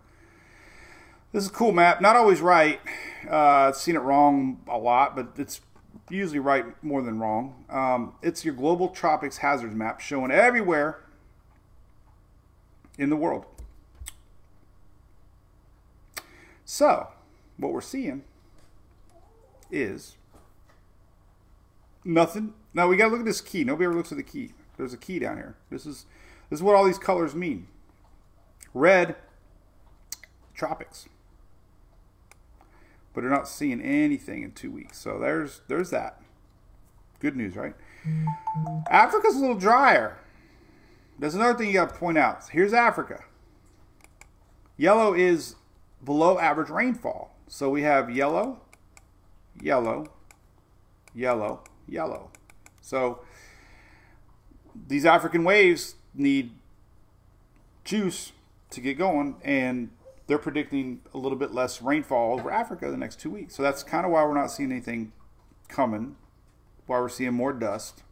This is a cool map. Not always right. Uh, I've seen it wrong a lot, but it's usually right more than wrong. Um, it's your global tropics hazards map showing everywhere in the world. So, what we're seeing is nothing. Now we got to look at this key. Nobody ever looks at the key. There's a key down here. This is this is what all these colors mean. Red, tropics. But they're not seeing anything in two weeks. So there's there's that. Good news, right? Africa's a little drier. There's another thing you got to point out. Here's Africa. Yellow is below average rainfall. So we have yellow, yellow, yellow, yellow. So these African waves need juice to get going, and they're predicting a little bit less rainfall over Africa the next two weeks. So that's kind of why we're not seeing anything coming, why we're seeing more dust.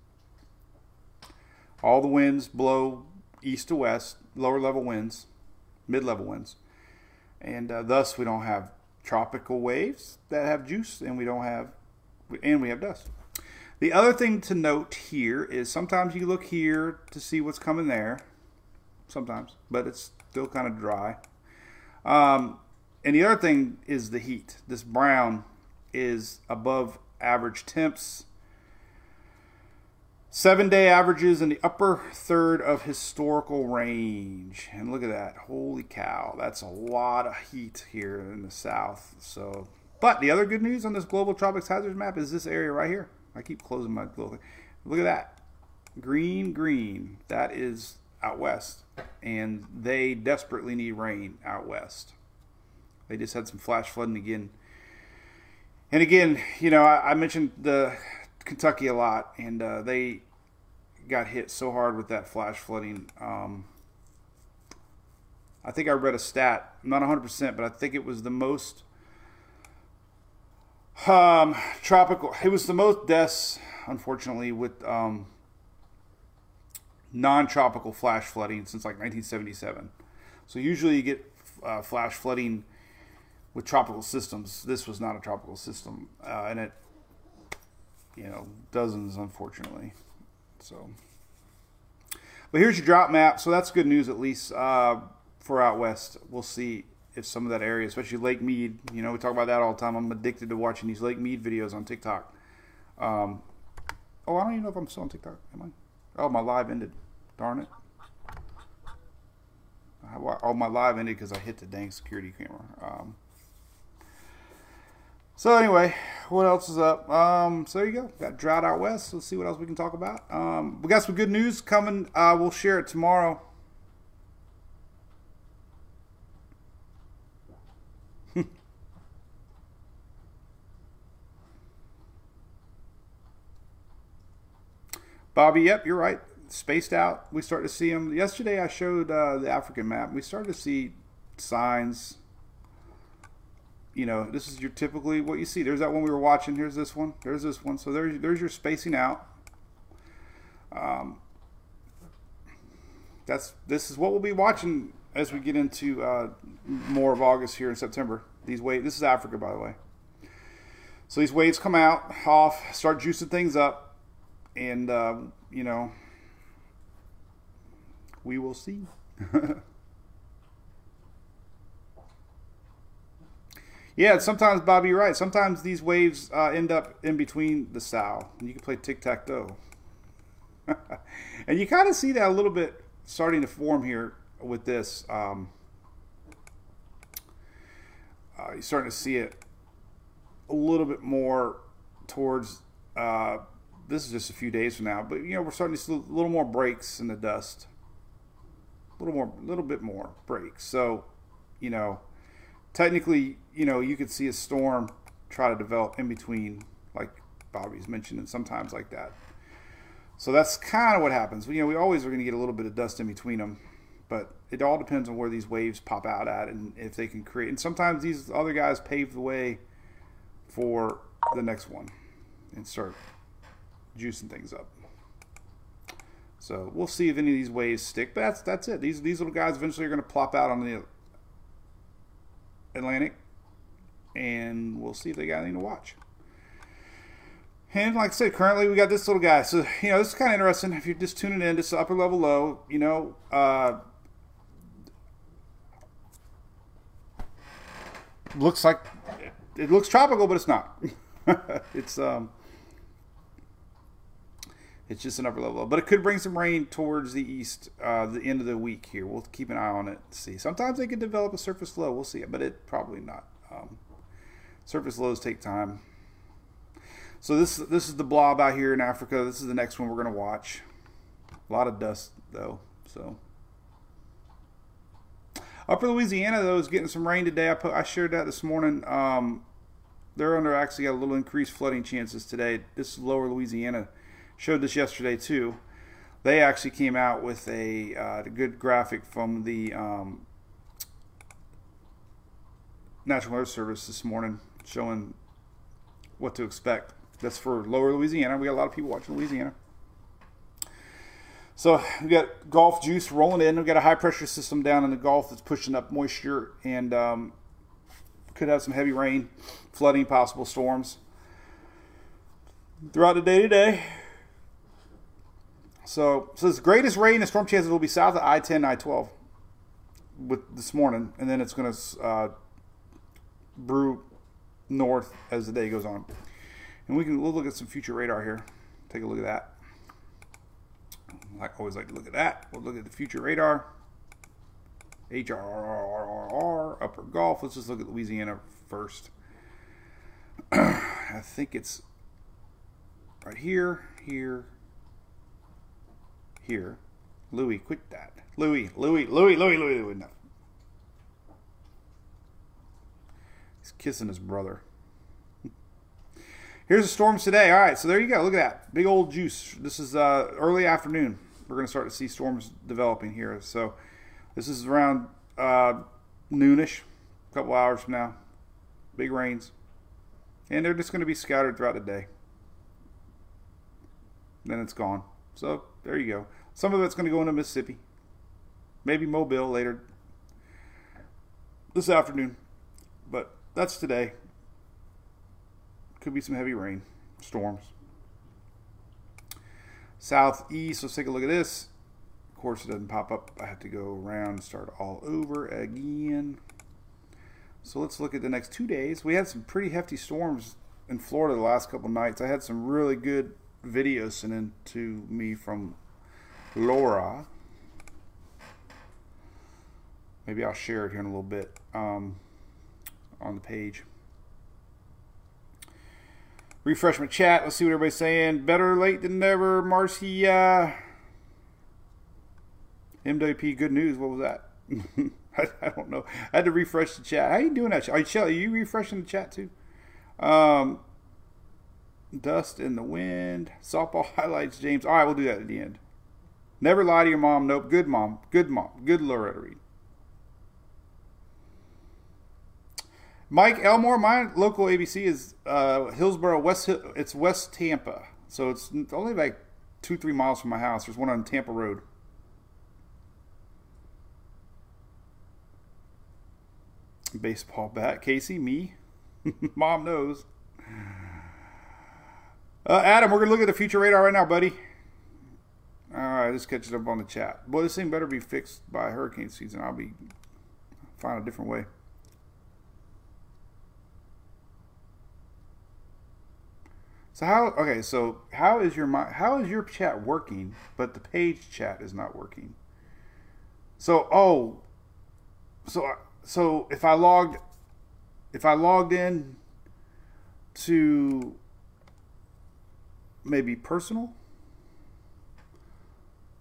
All the winds blow east to west, lower level winds, mid level winds. And uh, thus we don't have tropical waves that have juice, and we don't have, and we have dust. The other thing to note here is sometimes you look here to see what's coming there, sometimes, but it's still kind of dry. Um, and the other thing is the heat. This brown is above average temps. Seven day averages in the upper third of historical range. And look at that. Holy cow. That's a lot of heat here in the south. So, but the other good news on this global tropics hazards map is this area right here. I keep closing my little thing. Look at that. Green, green. That is out west. And they desperately need rain out west. They just had some flash flooding again. And again, you know, I, I mentioned the Kentucky a lot, and uh, they got hit so hard with that flash flooding. Um, I think I read a stat, not 100%, but I think it was the most um, tropical. It was the most deaths, unfortunately, with um, non-tropical flash flooding since like 1977. So usually you get uh, flash flooding with tropical systems. This was not a tropical system, uh, and it, you know, dozens unfortunately. So, but here's your drop map. So that's good news at least uh, for out west. We'll see if some of that area, especially Lake Mead, you know, we talk about that all the time. I'm addicted to watching these Lake Mead videos on TikTok. Um, oh, I don't even know if I'm still on TikTok. Am I? Oh, my live ended. Darn it. Oh, my live ended because I hit the dang security camera. Um, so anyway, what else is up? Um, so there you go. Got drought out west. Let's see what else we can talk about. Um, we got some good news coming. Uh, we'll share it tomorrow. Bobby, yep, you're right. Spaced out. We start to see them. Yesterday, I showed uh, the African map. We started to see signs. You know, this is your typically what you see. There's that one we were watching. Here's this one. There's this one. So there's there's your spacing out. Um, that's this is what we'll be watching as we get into uh, more of August here in September. These waves. This is Africa, by the way. So these waves come out off, start juicing things up and uh, you know we will see yeah sometimes bobby you're right. Sometimes these waves uh, end up in between the sow. And you can play tic-tac-toe. And you kind of see that a little bit starting to form here with this um, uh, you're starting to see it a little bit more towards uh, this is just a few days from now, but you know we're starting to see a little more breaks in the dust, a little more, a little bit more breaks. So, you know, technically, you know, you could see a storm try to develop in between, like Bobby's mentioned, and sometimes like that. So that's kind of what happens. You know, we always are going to get a little bit of dust in between them, but it all depends on where these waves pop out at and if they can create. And sometimes these other guys pave the way for the next one and start juicing things up. So we'll see if any of these waves stick. But that's that's it. These these little guys eventually are going to plop out on the Atlantic, and we'll see if they got anything to watch. And like I said, currently we got this little guy. So you know this is kind of interesting. If you're just tuning in, this upper level low. You know, uh, looks like it looks tropical, but it's not. it's um, it's just an upper level, but it could bring some rain towards the east, uh, the end of the week here. We'll keep an eye on it. See, sometimes they could develop a surface low. We'll see it, but it probably not. Um, surface lows take time. So this this is the blob out here in Africa. This is the next one we're gonna watch. A lot of dust though, so. Upper Louisiana though is getting some rain today. I put I shared that this morning. Um, they're under actually got a little increased flooding chances today. This is lower Louisiana. Showed this yesterday too. They actually came out with a, uh, good graphic from the um, National Weather Service this morning showing what to expect. That's for lower Louisiana. We got a lot of people watching Louisiana. So we got Gulf juice rolling in. We've got a high pressure system down in the Gulf that's pushing up moisture and um, could have some heavy rain, flooding, possible storms throughout the day today. So, the greatest rain and storm chances will be south of I-10, I-12 with this morning, and then it's going to uh, brew north as the day goes on. And we can we'll look at some future radar here. Take a look at that. I always like to look at that. We'll look at the future radar. HRRR, Upper Gulf. Let's just look at Louisiana first. I think it's right here, here, here. Louis, quit that. Louis, Louis, Louis, Louis, Louis, Louis. No. He's kissing his brother. Here's the storms today. All right, so there you go. Look at that. Big old juice. This is uh, early afternoon. We're going to start to see storms developing here. So this is around uh, noonish, a couple hours from now. Big rains. And they're just going to be scattered throughout the day. Then it's gone. So there you go. Some of it's going to go into Mississippi. Maybe Mobile later this afternoon. But that's today. Could be some heavy rain, storms. Southeast, let's take a look at this. Of course, it doesn't pop up. I have to go around and start all over again. So let's look at the next two days. We had some pretty hefty storms in Florida the last couple nights. I had some really good videos sent in to me from Laura. Maybe I'll share it here in a little bit um, on the page. Refresh my chat. Let's see what everybody's saying. Better late than never, Marcia. MWP, good news. What was that? I, don't know. I had to refresh the chat. How you doing that? Are you, are you refreshing the chat too? Um, dust in the wind. Softball highlights, James. All right, we'll do that at the end. Never lie to your mom. Nope. Good mom. Good mom. Good Loretta Reed. Mike Elmore, my local ABC is uh, Hillsboro, West. It's West Tampa, so it's only like two, three miles from my house. There's one on Tampa Road. Baseball bat, Casey, me, mom knows. Uh, Adam, we're gonna look at the future radar right now, buddy. All right, let's catch it up on the chat. Boy, this thing better be fixed by hurricane season. I'll be find a different way. So how? Okay, so how is your how is your chat working, but the page chat is not working? So oh, so so if I logged, if I logged in to maybe personal.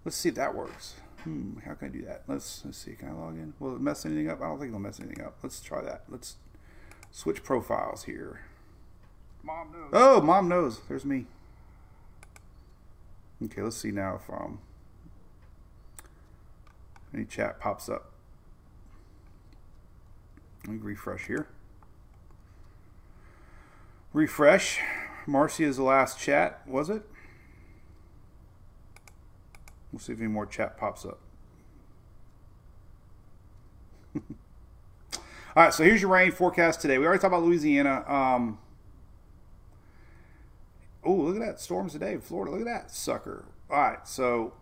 Let's see if that works. Hmm, how can I do that? Let's let's see. Can I log in? Will it mess anything up? I don't think it'll mess anything up. Let's try that. Let's switch profiles here. Mom knows. Oh, mom knows. There's me. Okay, let's see now if um, any chat pops up. Let me refresh here. Refresh. Marcia's last chat, was it? We'll see if any more chat pops up. All right, so here's your rain forecast today. We already talked about Louisiana. Um, oh, look at that storms today in Florida. Look at that sucker. All right, so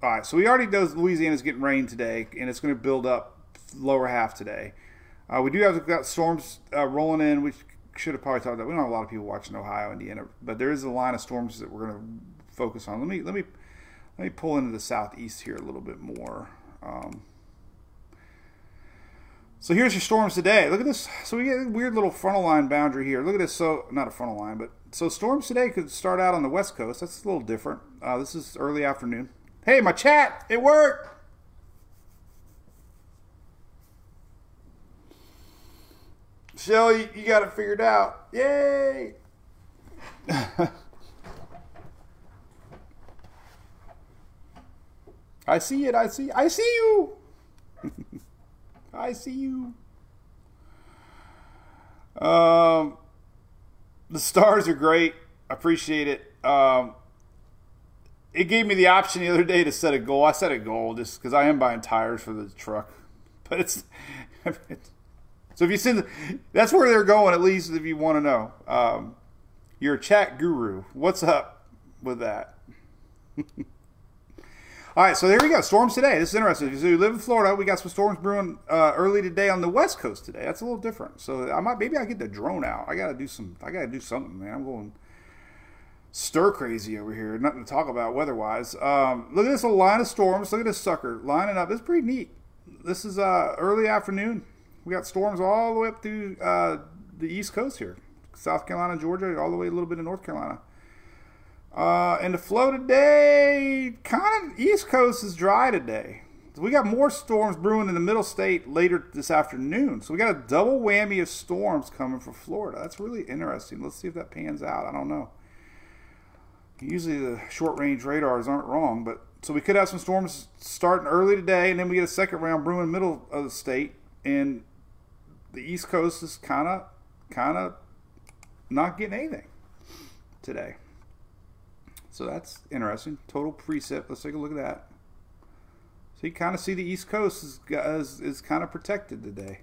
all right, so we already know Louisiana's getting rain today, and it's going to build up lower half today. Uh, we do have got storms uh, rolling in. We should have probably talked about. We don't have a lot of people watching Ohio, Indiana, but there is a line of storms that we're going to focus on. Let me let me let me pull into the southeast here a little bit more. Um, so here's your storms today. Look at this. So we get a weird little frontal line boundary here. Look at this. So not a frontal line, but so storms today could start out on the west coast. That's a little different. Uh, this is early afternoon. Hey, my chat, it worked. Shelly, you got it figured out. Yay! I see it. I see. I see you. I see you. Um, the stars are great. I appreciate it. Um, it gave me the option the other day to set a goal. I set a goal just because I am buying tires for the truck, but it's so if you send that's where they're going at least if you want to know. Um, you're a chat guru. What's up with that? All right, so there we go. Storms today. This is interesting. So you live in Florida. We got some storms brewing uh, early today on the West Coast today. That's a little different. So I might maybe I get the drone out. I gotta do some. I gotta do something, man. I'm going stir crazy over here. Nothing to talk about weather-wise. Um, look at this line of storms. Look at this sucker lining up. It's pretty neat. This is uh, early afternoon. We got storms all the way up through uh, the East Coast here, South Carolina, Georgia, all the way a little bit in North Carolina. Uh, and the flow today, kind of East Coast is dry today. So we got more storms brewing in the middle state later this afternoon. So we got a double whammy of storms coming for Florida. That's really interesting. Let's see if that pans out. I don't know. Usually the short range radars aren't wrong, but so we could have some storms starting early today, and then we get a second round brewing middle of the state, and the East Coast is kind of, kind of not getting anything today. So that's interesting. Total precip. Let's take a look at that. So you kind of see the East Coast is, is, is kind of protected today.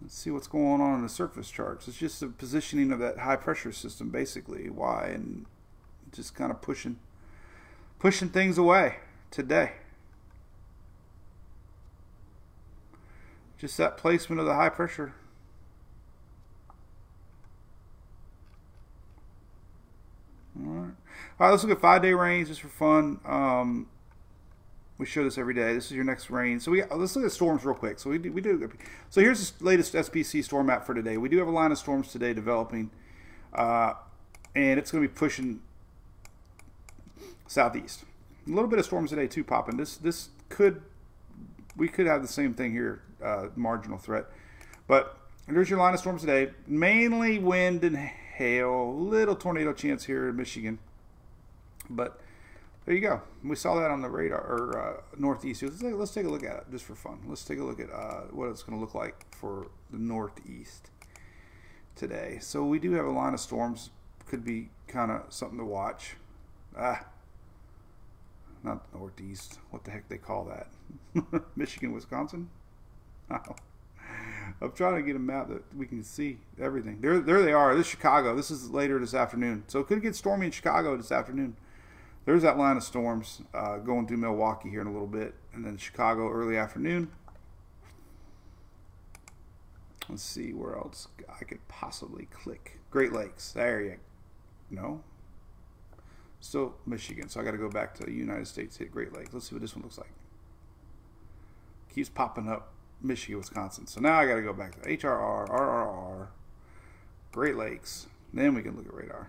Let's see what's going on in the surface charts. It's just the positioning of that high pressure system, basically. Why and just kind of pushing, pushing things away today. Just that placement of the high pressure All right. All right, let's look at five day range just for fun. Um, we show this every day. This is your next rain. So we let's look at storms real quick. So we do, we do. So here's the latest SPC storm map for today. We do have a line of storms today developing, uh, and it's going to be pushing southeast. A little bit of storms today too popping. This this could we could have the same thing here, uh, marginal threat. But there's your line of storms today. Mainly wind and hail, little tornado chance here in Michigan. But there you go. We saw that on the radar or uh, northeast. Let's take, let's take, a look at it just for fun. Let's take a look at uh, what it's going to look like for the northeast today. So we do have a line of storms. Could be kind of something to watch. Ah, not northeast. What the heck they call that? Michigan, Wisconsin. I'm trying to get a map that we can see everything. There, there they are. This is Chicago. This is later this afternoon. So it could get stormy in Chicago this afternoon. There's that line of storms uh, going through Milwaukee here in a little bit, and then Chicago early afternoon. Let's see where else I could possibly click. Great Lakes. There you No. Still Michigan. So I got to go back to the United States, hit Great Lakes. Let's see what this one looks like. Keeps popping up Michigan, Wisconsin. So now I got to go back to HRR, RRR, Great Lakes. Then we can look at radar.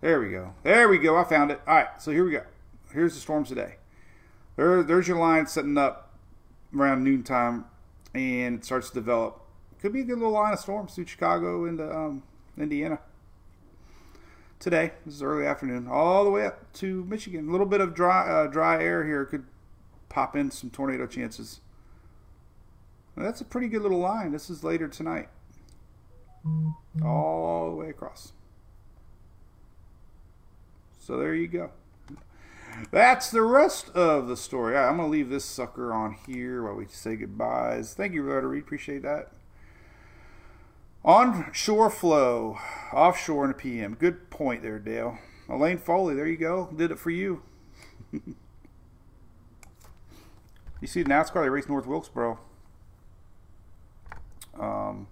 There we go. There we go. I found it. All right. So here we go. Here's the storms today. There, there's your line setting up around noontime, and it starts to develop. Could be a good little line of storms through Chicago into um, Indiana. today. This is early afternoon, all the way up to Michigan. A little bit of dry uh, dry air here could pop in some tornado chances. That's a pretty good little line. This is later tonight, all the way across. So there you go. That's the rest of the story. I'm going to leave this sucker on here while we say goodbyes. Thank you, Rotary. Appreciate that. Onshore flow, offshore in a PM. Good point there, Dale. Elaine Foley, there you go. Did it for you. you see NASCAR, they race North Wilkesboro. Um,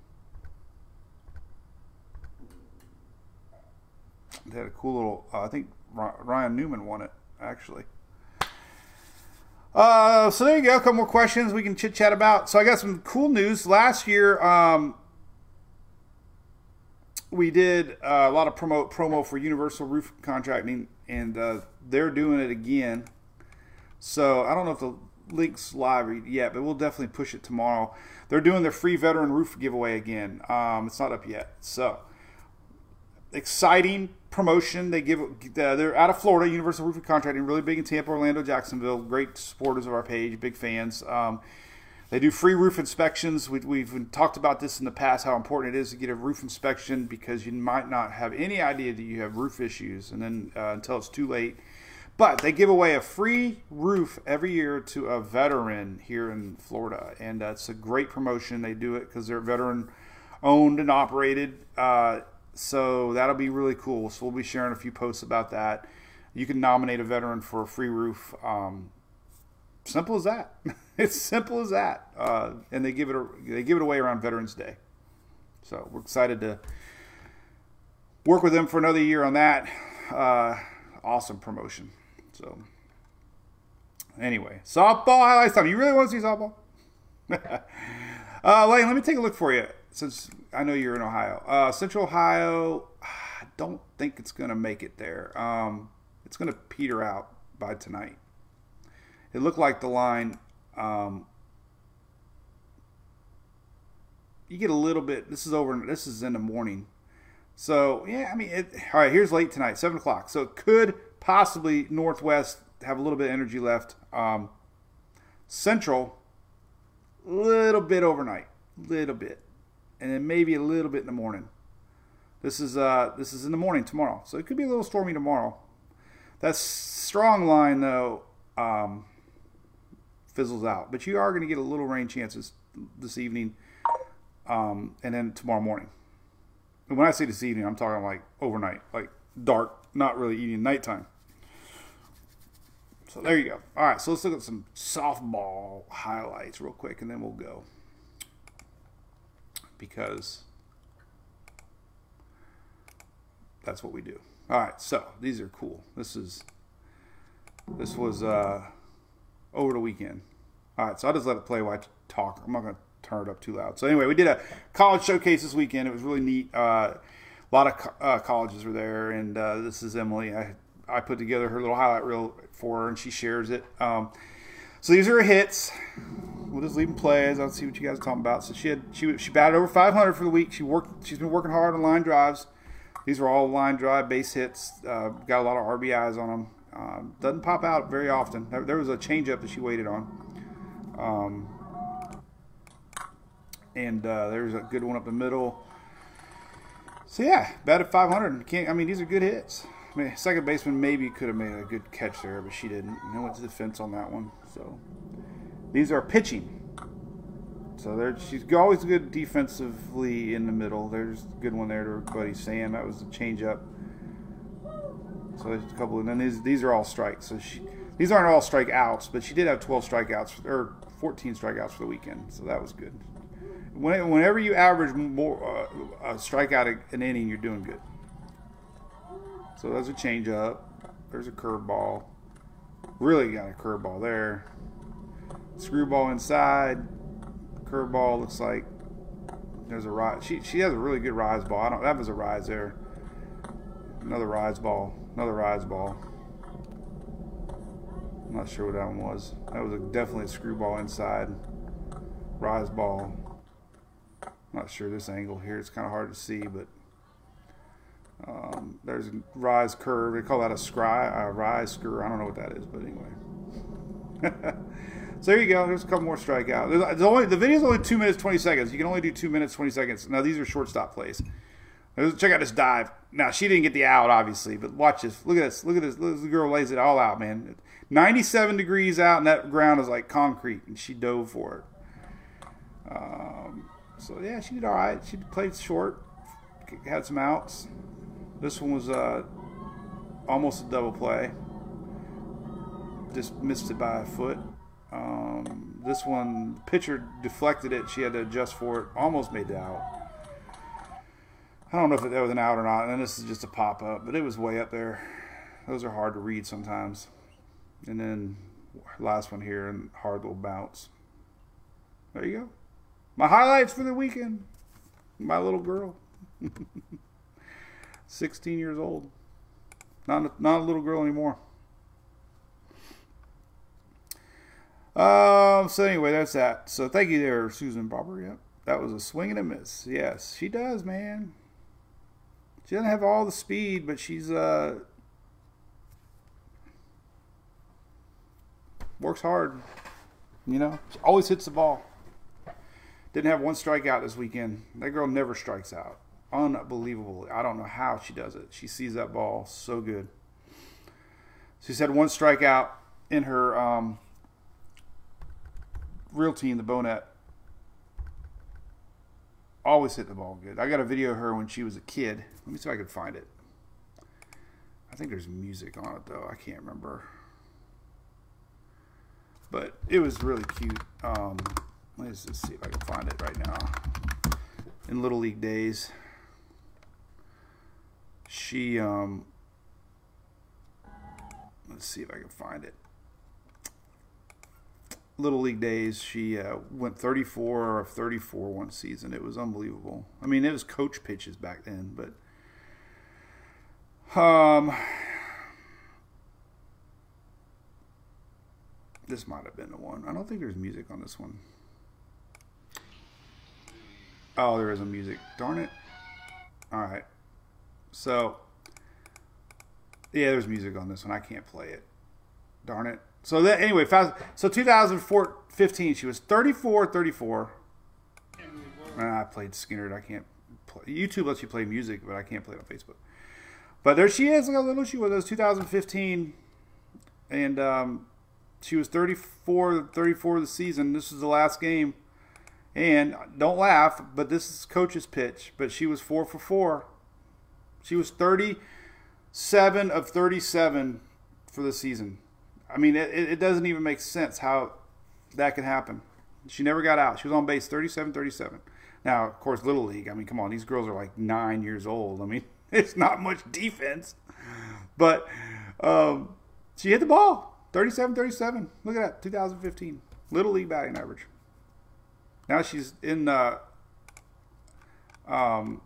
they had a cool little, uh, I think Ryan Newman won it, actually. Uh, so there you go. A couple more questions we can chit chat about. So I got some cool news. Last year, um, we did uh, a lot of promo promo for Universal Roof Contracting, and uh, they're doing it again. So I don't know if the link's live yet, but we'll definitely push it tomorrow. They're doing their free veteran roof giveaway again. Um, it's not up yet, so exciting promotion. They give uh, they're out of Florida, Universal Roofing Contracting, really big in Tampa, Orlando, Jacksonville. Great supporters of our page, big fans. Um, they do free roof inspections. We, have talked about this in the past, how important it is to get a roof inspection because you might not have any idea that you have roof issues, and then uh, until it's too late. But they give away a free roof every year to a veteran here in Florida, and that's a great promotion. They do it because they're veteran owned and operated. Uh, so that'll be really cool. So we'll be sharing a few posts about that. You can nominate a veteran for a free roof. Um, Simple as that. it's simple as that. Uh, and they give it a, they give it away around Veterans Day. So we're excited to work with them for another year on that. Uh, awesome promotion. So anyway, softball highlights time. You really want to see softball? uh, Lane, let me take a look for you since I know you're in Ohio. Uh, Central Ohio, I don't think it's going to make it there. Um, it's going to peter out by tonight it looked like the line um, you get a little bit this is over this is in the morning so yeah i mean it, all right here's late tonight seven o'clock so it could possibly northwest have a little bit of energy left um, central little bit overnight little bit and then maybe a little bit in the morning this is uh this is in the morning tomorrow so it could be a little stormy tomorrow that strong line though um, fizzles out. But you are going to get a little rain chances this evening um, and then tomorrow morning. And when I say this evening, I'm talking like overnight, like dark, not really eating nighttime. So there you go. All right, so let's look at some softball highlights real quick, and then we'll go. Because that's what we do. All right, so these are cool. This is this was uh, over the weekend. All right, so I'll just let it play while I talk. I'm not going to turn it up too loud. So anyway, we did a college showcase this weekend. It was really neat. Uh, a lot of co- uh, colleges were there, and uh, this is Emily. I I put together her little highlight reel for her, and she shares it. Um, so these are her hits. We'll just leave them play as I'll see what you guys are talking about. So she had she she batted over 500 for the week. She worked. She's been working hard on line drives. These were all line drive base hits. Uh, got a lot of RBIs on them. Um, doesn't pop out very often. There was a changeup that she waited on. Um, and uh, there's a good one up the middle. So yeah, batted 500. Can't, I mean, these are good hits. I mean, second baseman maybe could have made a good catch there, but she didn't. And went to the fence on that one. So these are pitching. So there, she's always good defensively in the middle. There's a good one there to her buddy Sam. That was a changeup. So there's a couple, and then these these are all strikes. So she, these aren't all strikeouts, but she did have 12 strikeouts or 14 strikeouts for the weekend, so that was good. Whenever you average more uh, a strikeout an inning, you're doing good. So that's a changeup. There's a curveball. Really got a curveball there. Screwball inside. Curveball looks like there's a rise. She she has a really good rise ball. I don't. That was a rise there. Another rise ball. Another rise ball. I'm not sure what that one was. That was a, definitely a screwball inside. Rise ball. Not sure this angle here. It's kind of hard to see, but um, there's a rise curve. They call that a scry, a rise screw. I don't know what that is, but anyway. so there you go. There's a couple more strikeouts. There's, there's only the video's only two minutes twenty seconds. You can only do two minutes twenty seconds. Now these are shortstop plays. Check out this dive. Now she didn't get the out, obviously, but watch this. Look at this. Look at this. Look, the girl lays it all out, man. 97 degrees out, and that ground is like concrete, and she dove for it. Um, so yeah, she did all right. She played short, had some outs. This one was uh, almost a double play. Just missed it by a foot. Um, this one, pitcher deflected it. She had to adjust for it. Almost made the out. I don't know if that was an out or not. And this is just a pop up, but it was way up there. Those are hard to read sometimes. And then last one here, and hard little bounce. There you go. My highlights for the weekend. My little girl. 16 years old. Not a, not a little girl anymore. Um. So anyway, that's that. So thank you there, Susan Barber. Yep, that was a swing and a miss. Yes, she does, man. She doesn't have all the speed, but she's uh works hard. You know, she always hits the ball. Didn't have one strikeout this weekend. That girl never strikes out. Unbelievable. I don't know how she does it. She sees that ball so good. She's had one strikeout in her um, real team, the Bonet. Always hit the ball good. I got a video of her when she was a kid. Let me see if I can find it. I think there's music on it though. I can't remember. But it was really cute. Um, let's just see if I can find it right now. In Little League days, she um, let's see if I can find it. Little League days, she uh, went 34 of 34 one season. It was unbelievable. I mean, it was coach pitches back then, but um, this might have been the one. I don't think there's music on this one. Oh, there is a music. Darn it. All right. So, yeah, there's music on this one. I can't play it. Darn it. So that anyway, fast, so 2015, she was 34, 34. Ah, I played Skinner. I can't. Play. YouTube lets you play music, but I can't play it on Facebook. But there she is. Look how little she was. It was 2015, and um, she was 34, 34 of the season. This was the last game. And don't laugh, but this is coach's pitch. But she was four for four. She was 37 of 37 for the season. I mean, it, it doesn't even make sense how that can happen. She never got out. She was on base 37 37. Now, of course, Little League, I mean, come on, these girls are like nine years old. I mean, it's not much defense. But um, she hit the ball 37 37. Look at that, 2015. Little League batting average. Now she's in uh, um,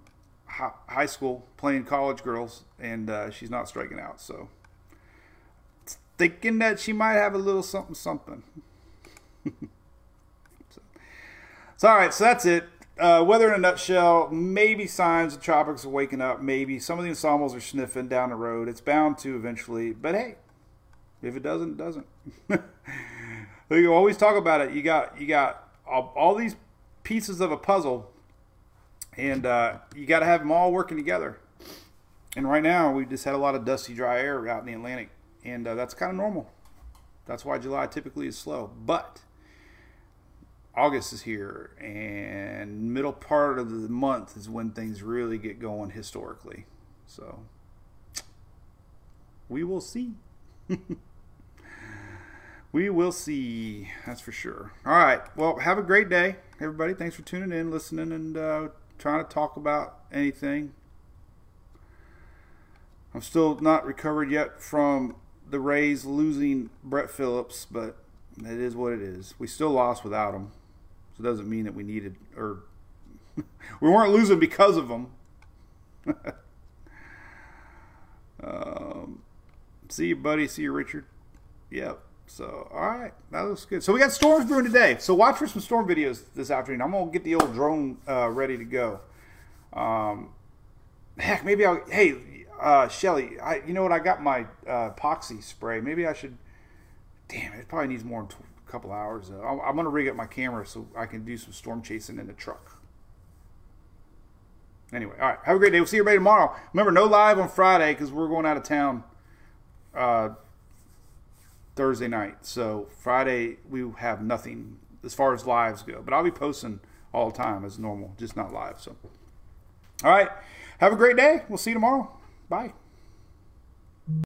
hi- high school playing college girls, and uh, she's not striking out. So, thinking that she might have a little something, something. so, so, all right, so that's it. Uh, weather in a nutshell. Maybe signs the tropics are waking up. Maybe some of the ensembles are sniffing down the road. It's bound to eventually. But hey, if it doesn't, it doesn't. you always talk about it. You got you got all, all these pieces of a puzzle, and uh, you got to have them all working together. And right now, we just had a lot of dusty, dry air out in the Atlantic, and uh, that's kind of normal. That's why July typically is slow. But August is here, and middle part of the month is when things really get going historically. So we will see. we will see. That's for sure. All right. Well, have a great day, everybody. Thanks for tuning in, listening, and uh, trying to talk about anything. I'm still not recovered yet from the Rays losing Brett Phillips, but it is what it is. We still lost without him. So it doesn't mean that we needed or we weren't losing because of him. um, see you, buddy. See you, Richard. Yep. So, all right, that looks good. So we got storms brewing today. So watch for some storm videos this afternoon. I'm gonna get the old drone uh, ready to go. Um, heck, maybe I'll. Hey, uh, Shelly, I you know what? I got my uh, epoxy spray. Maybe I should. Damn, it probably needs more than a couple hours. Though. I'm, I'm gonna rig up my camera so I can do some storm chasing in the truck. Anyway, all right. Have a great day. We'll see you everybody tomorrow. Remember, no live on Friday because we're going out of town uh, Thursday night. So Friday we have nothing as far as lives go. But I'll be posting all the time as normal, just not live. So, all right. Have a great day. We'll see you tomorrow. Bye.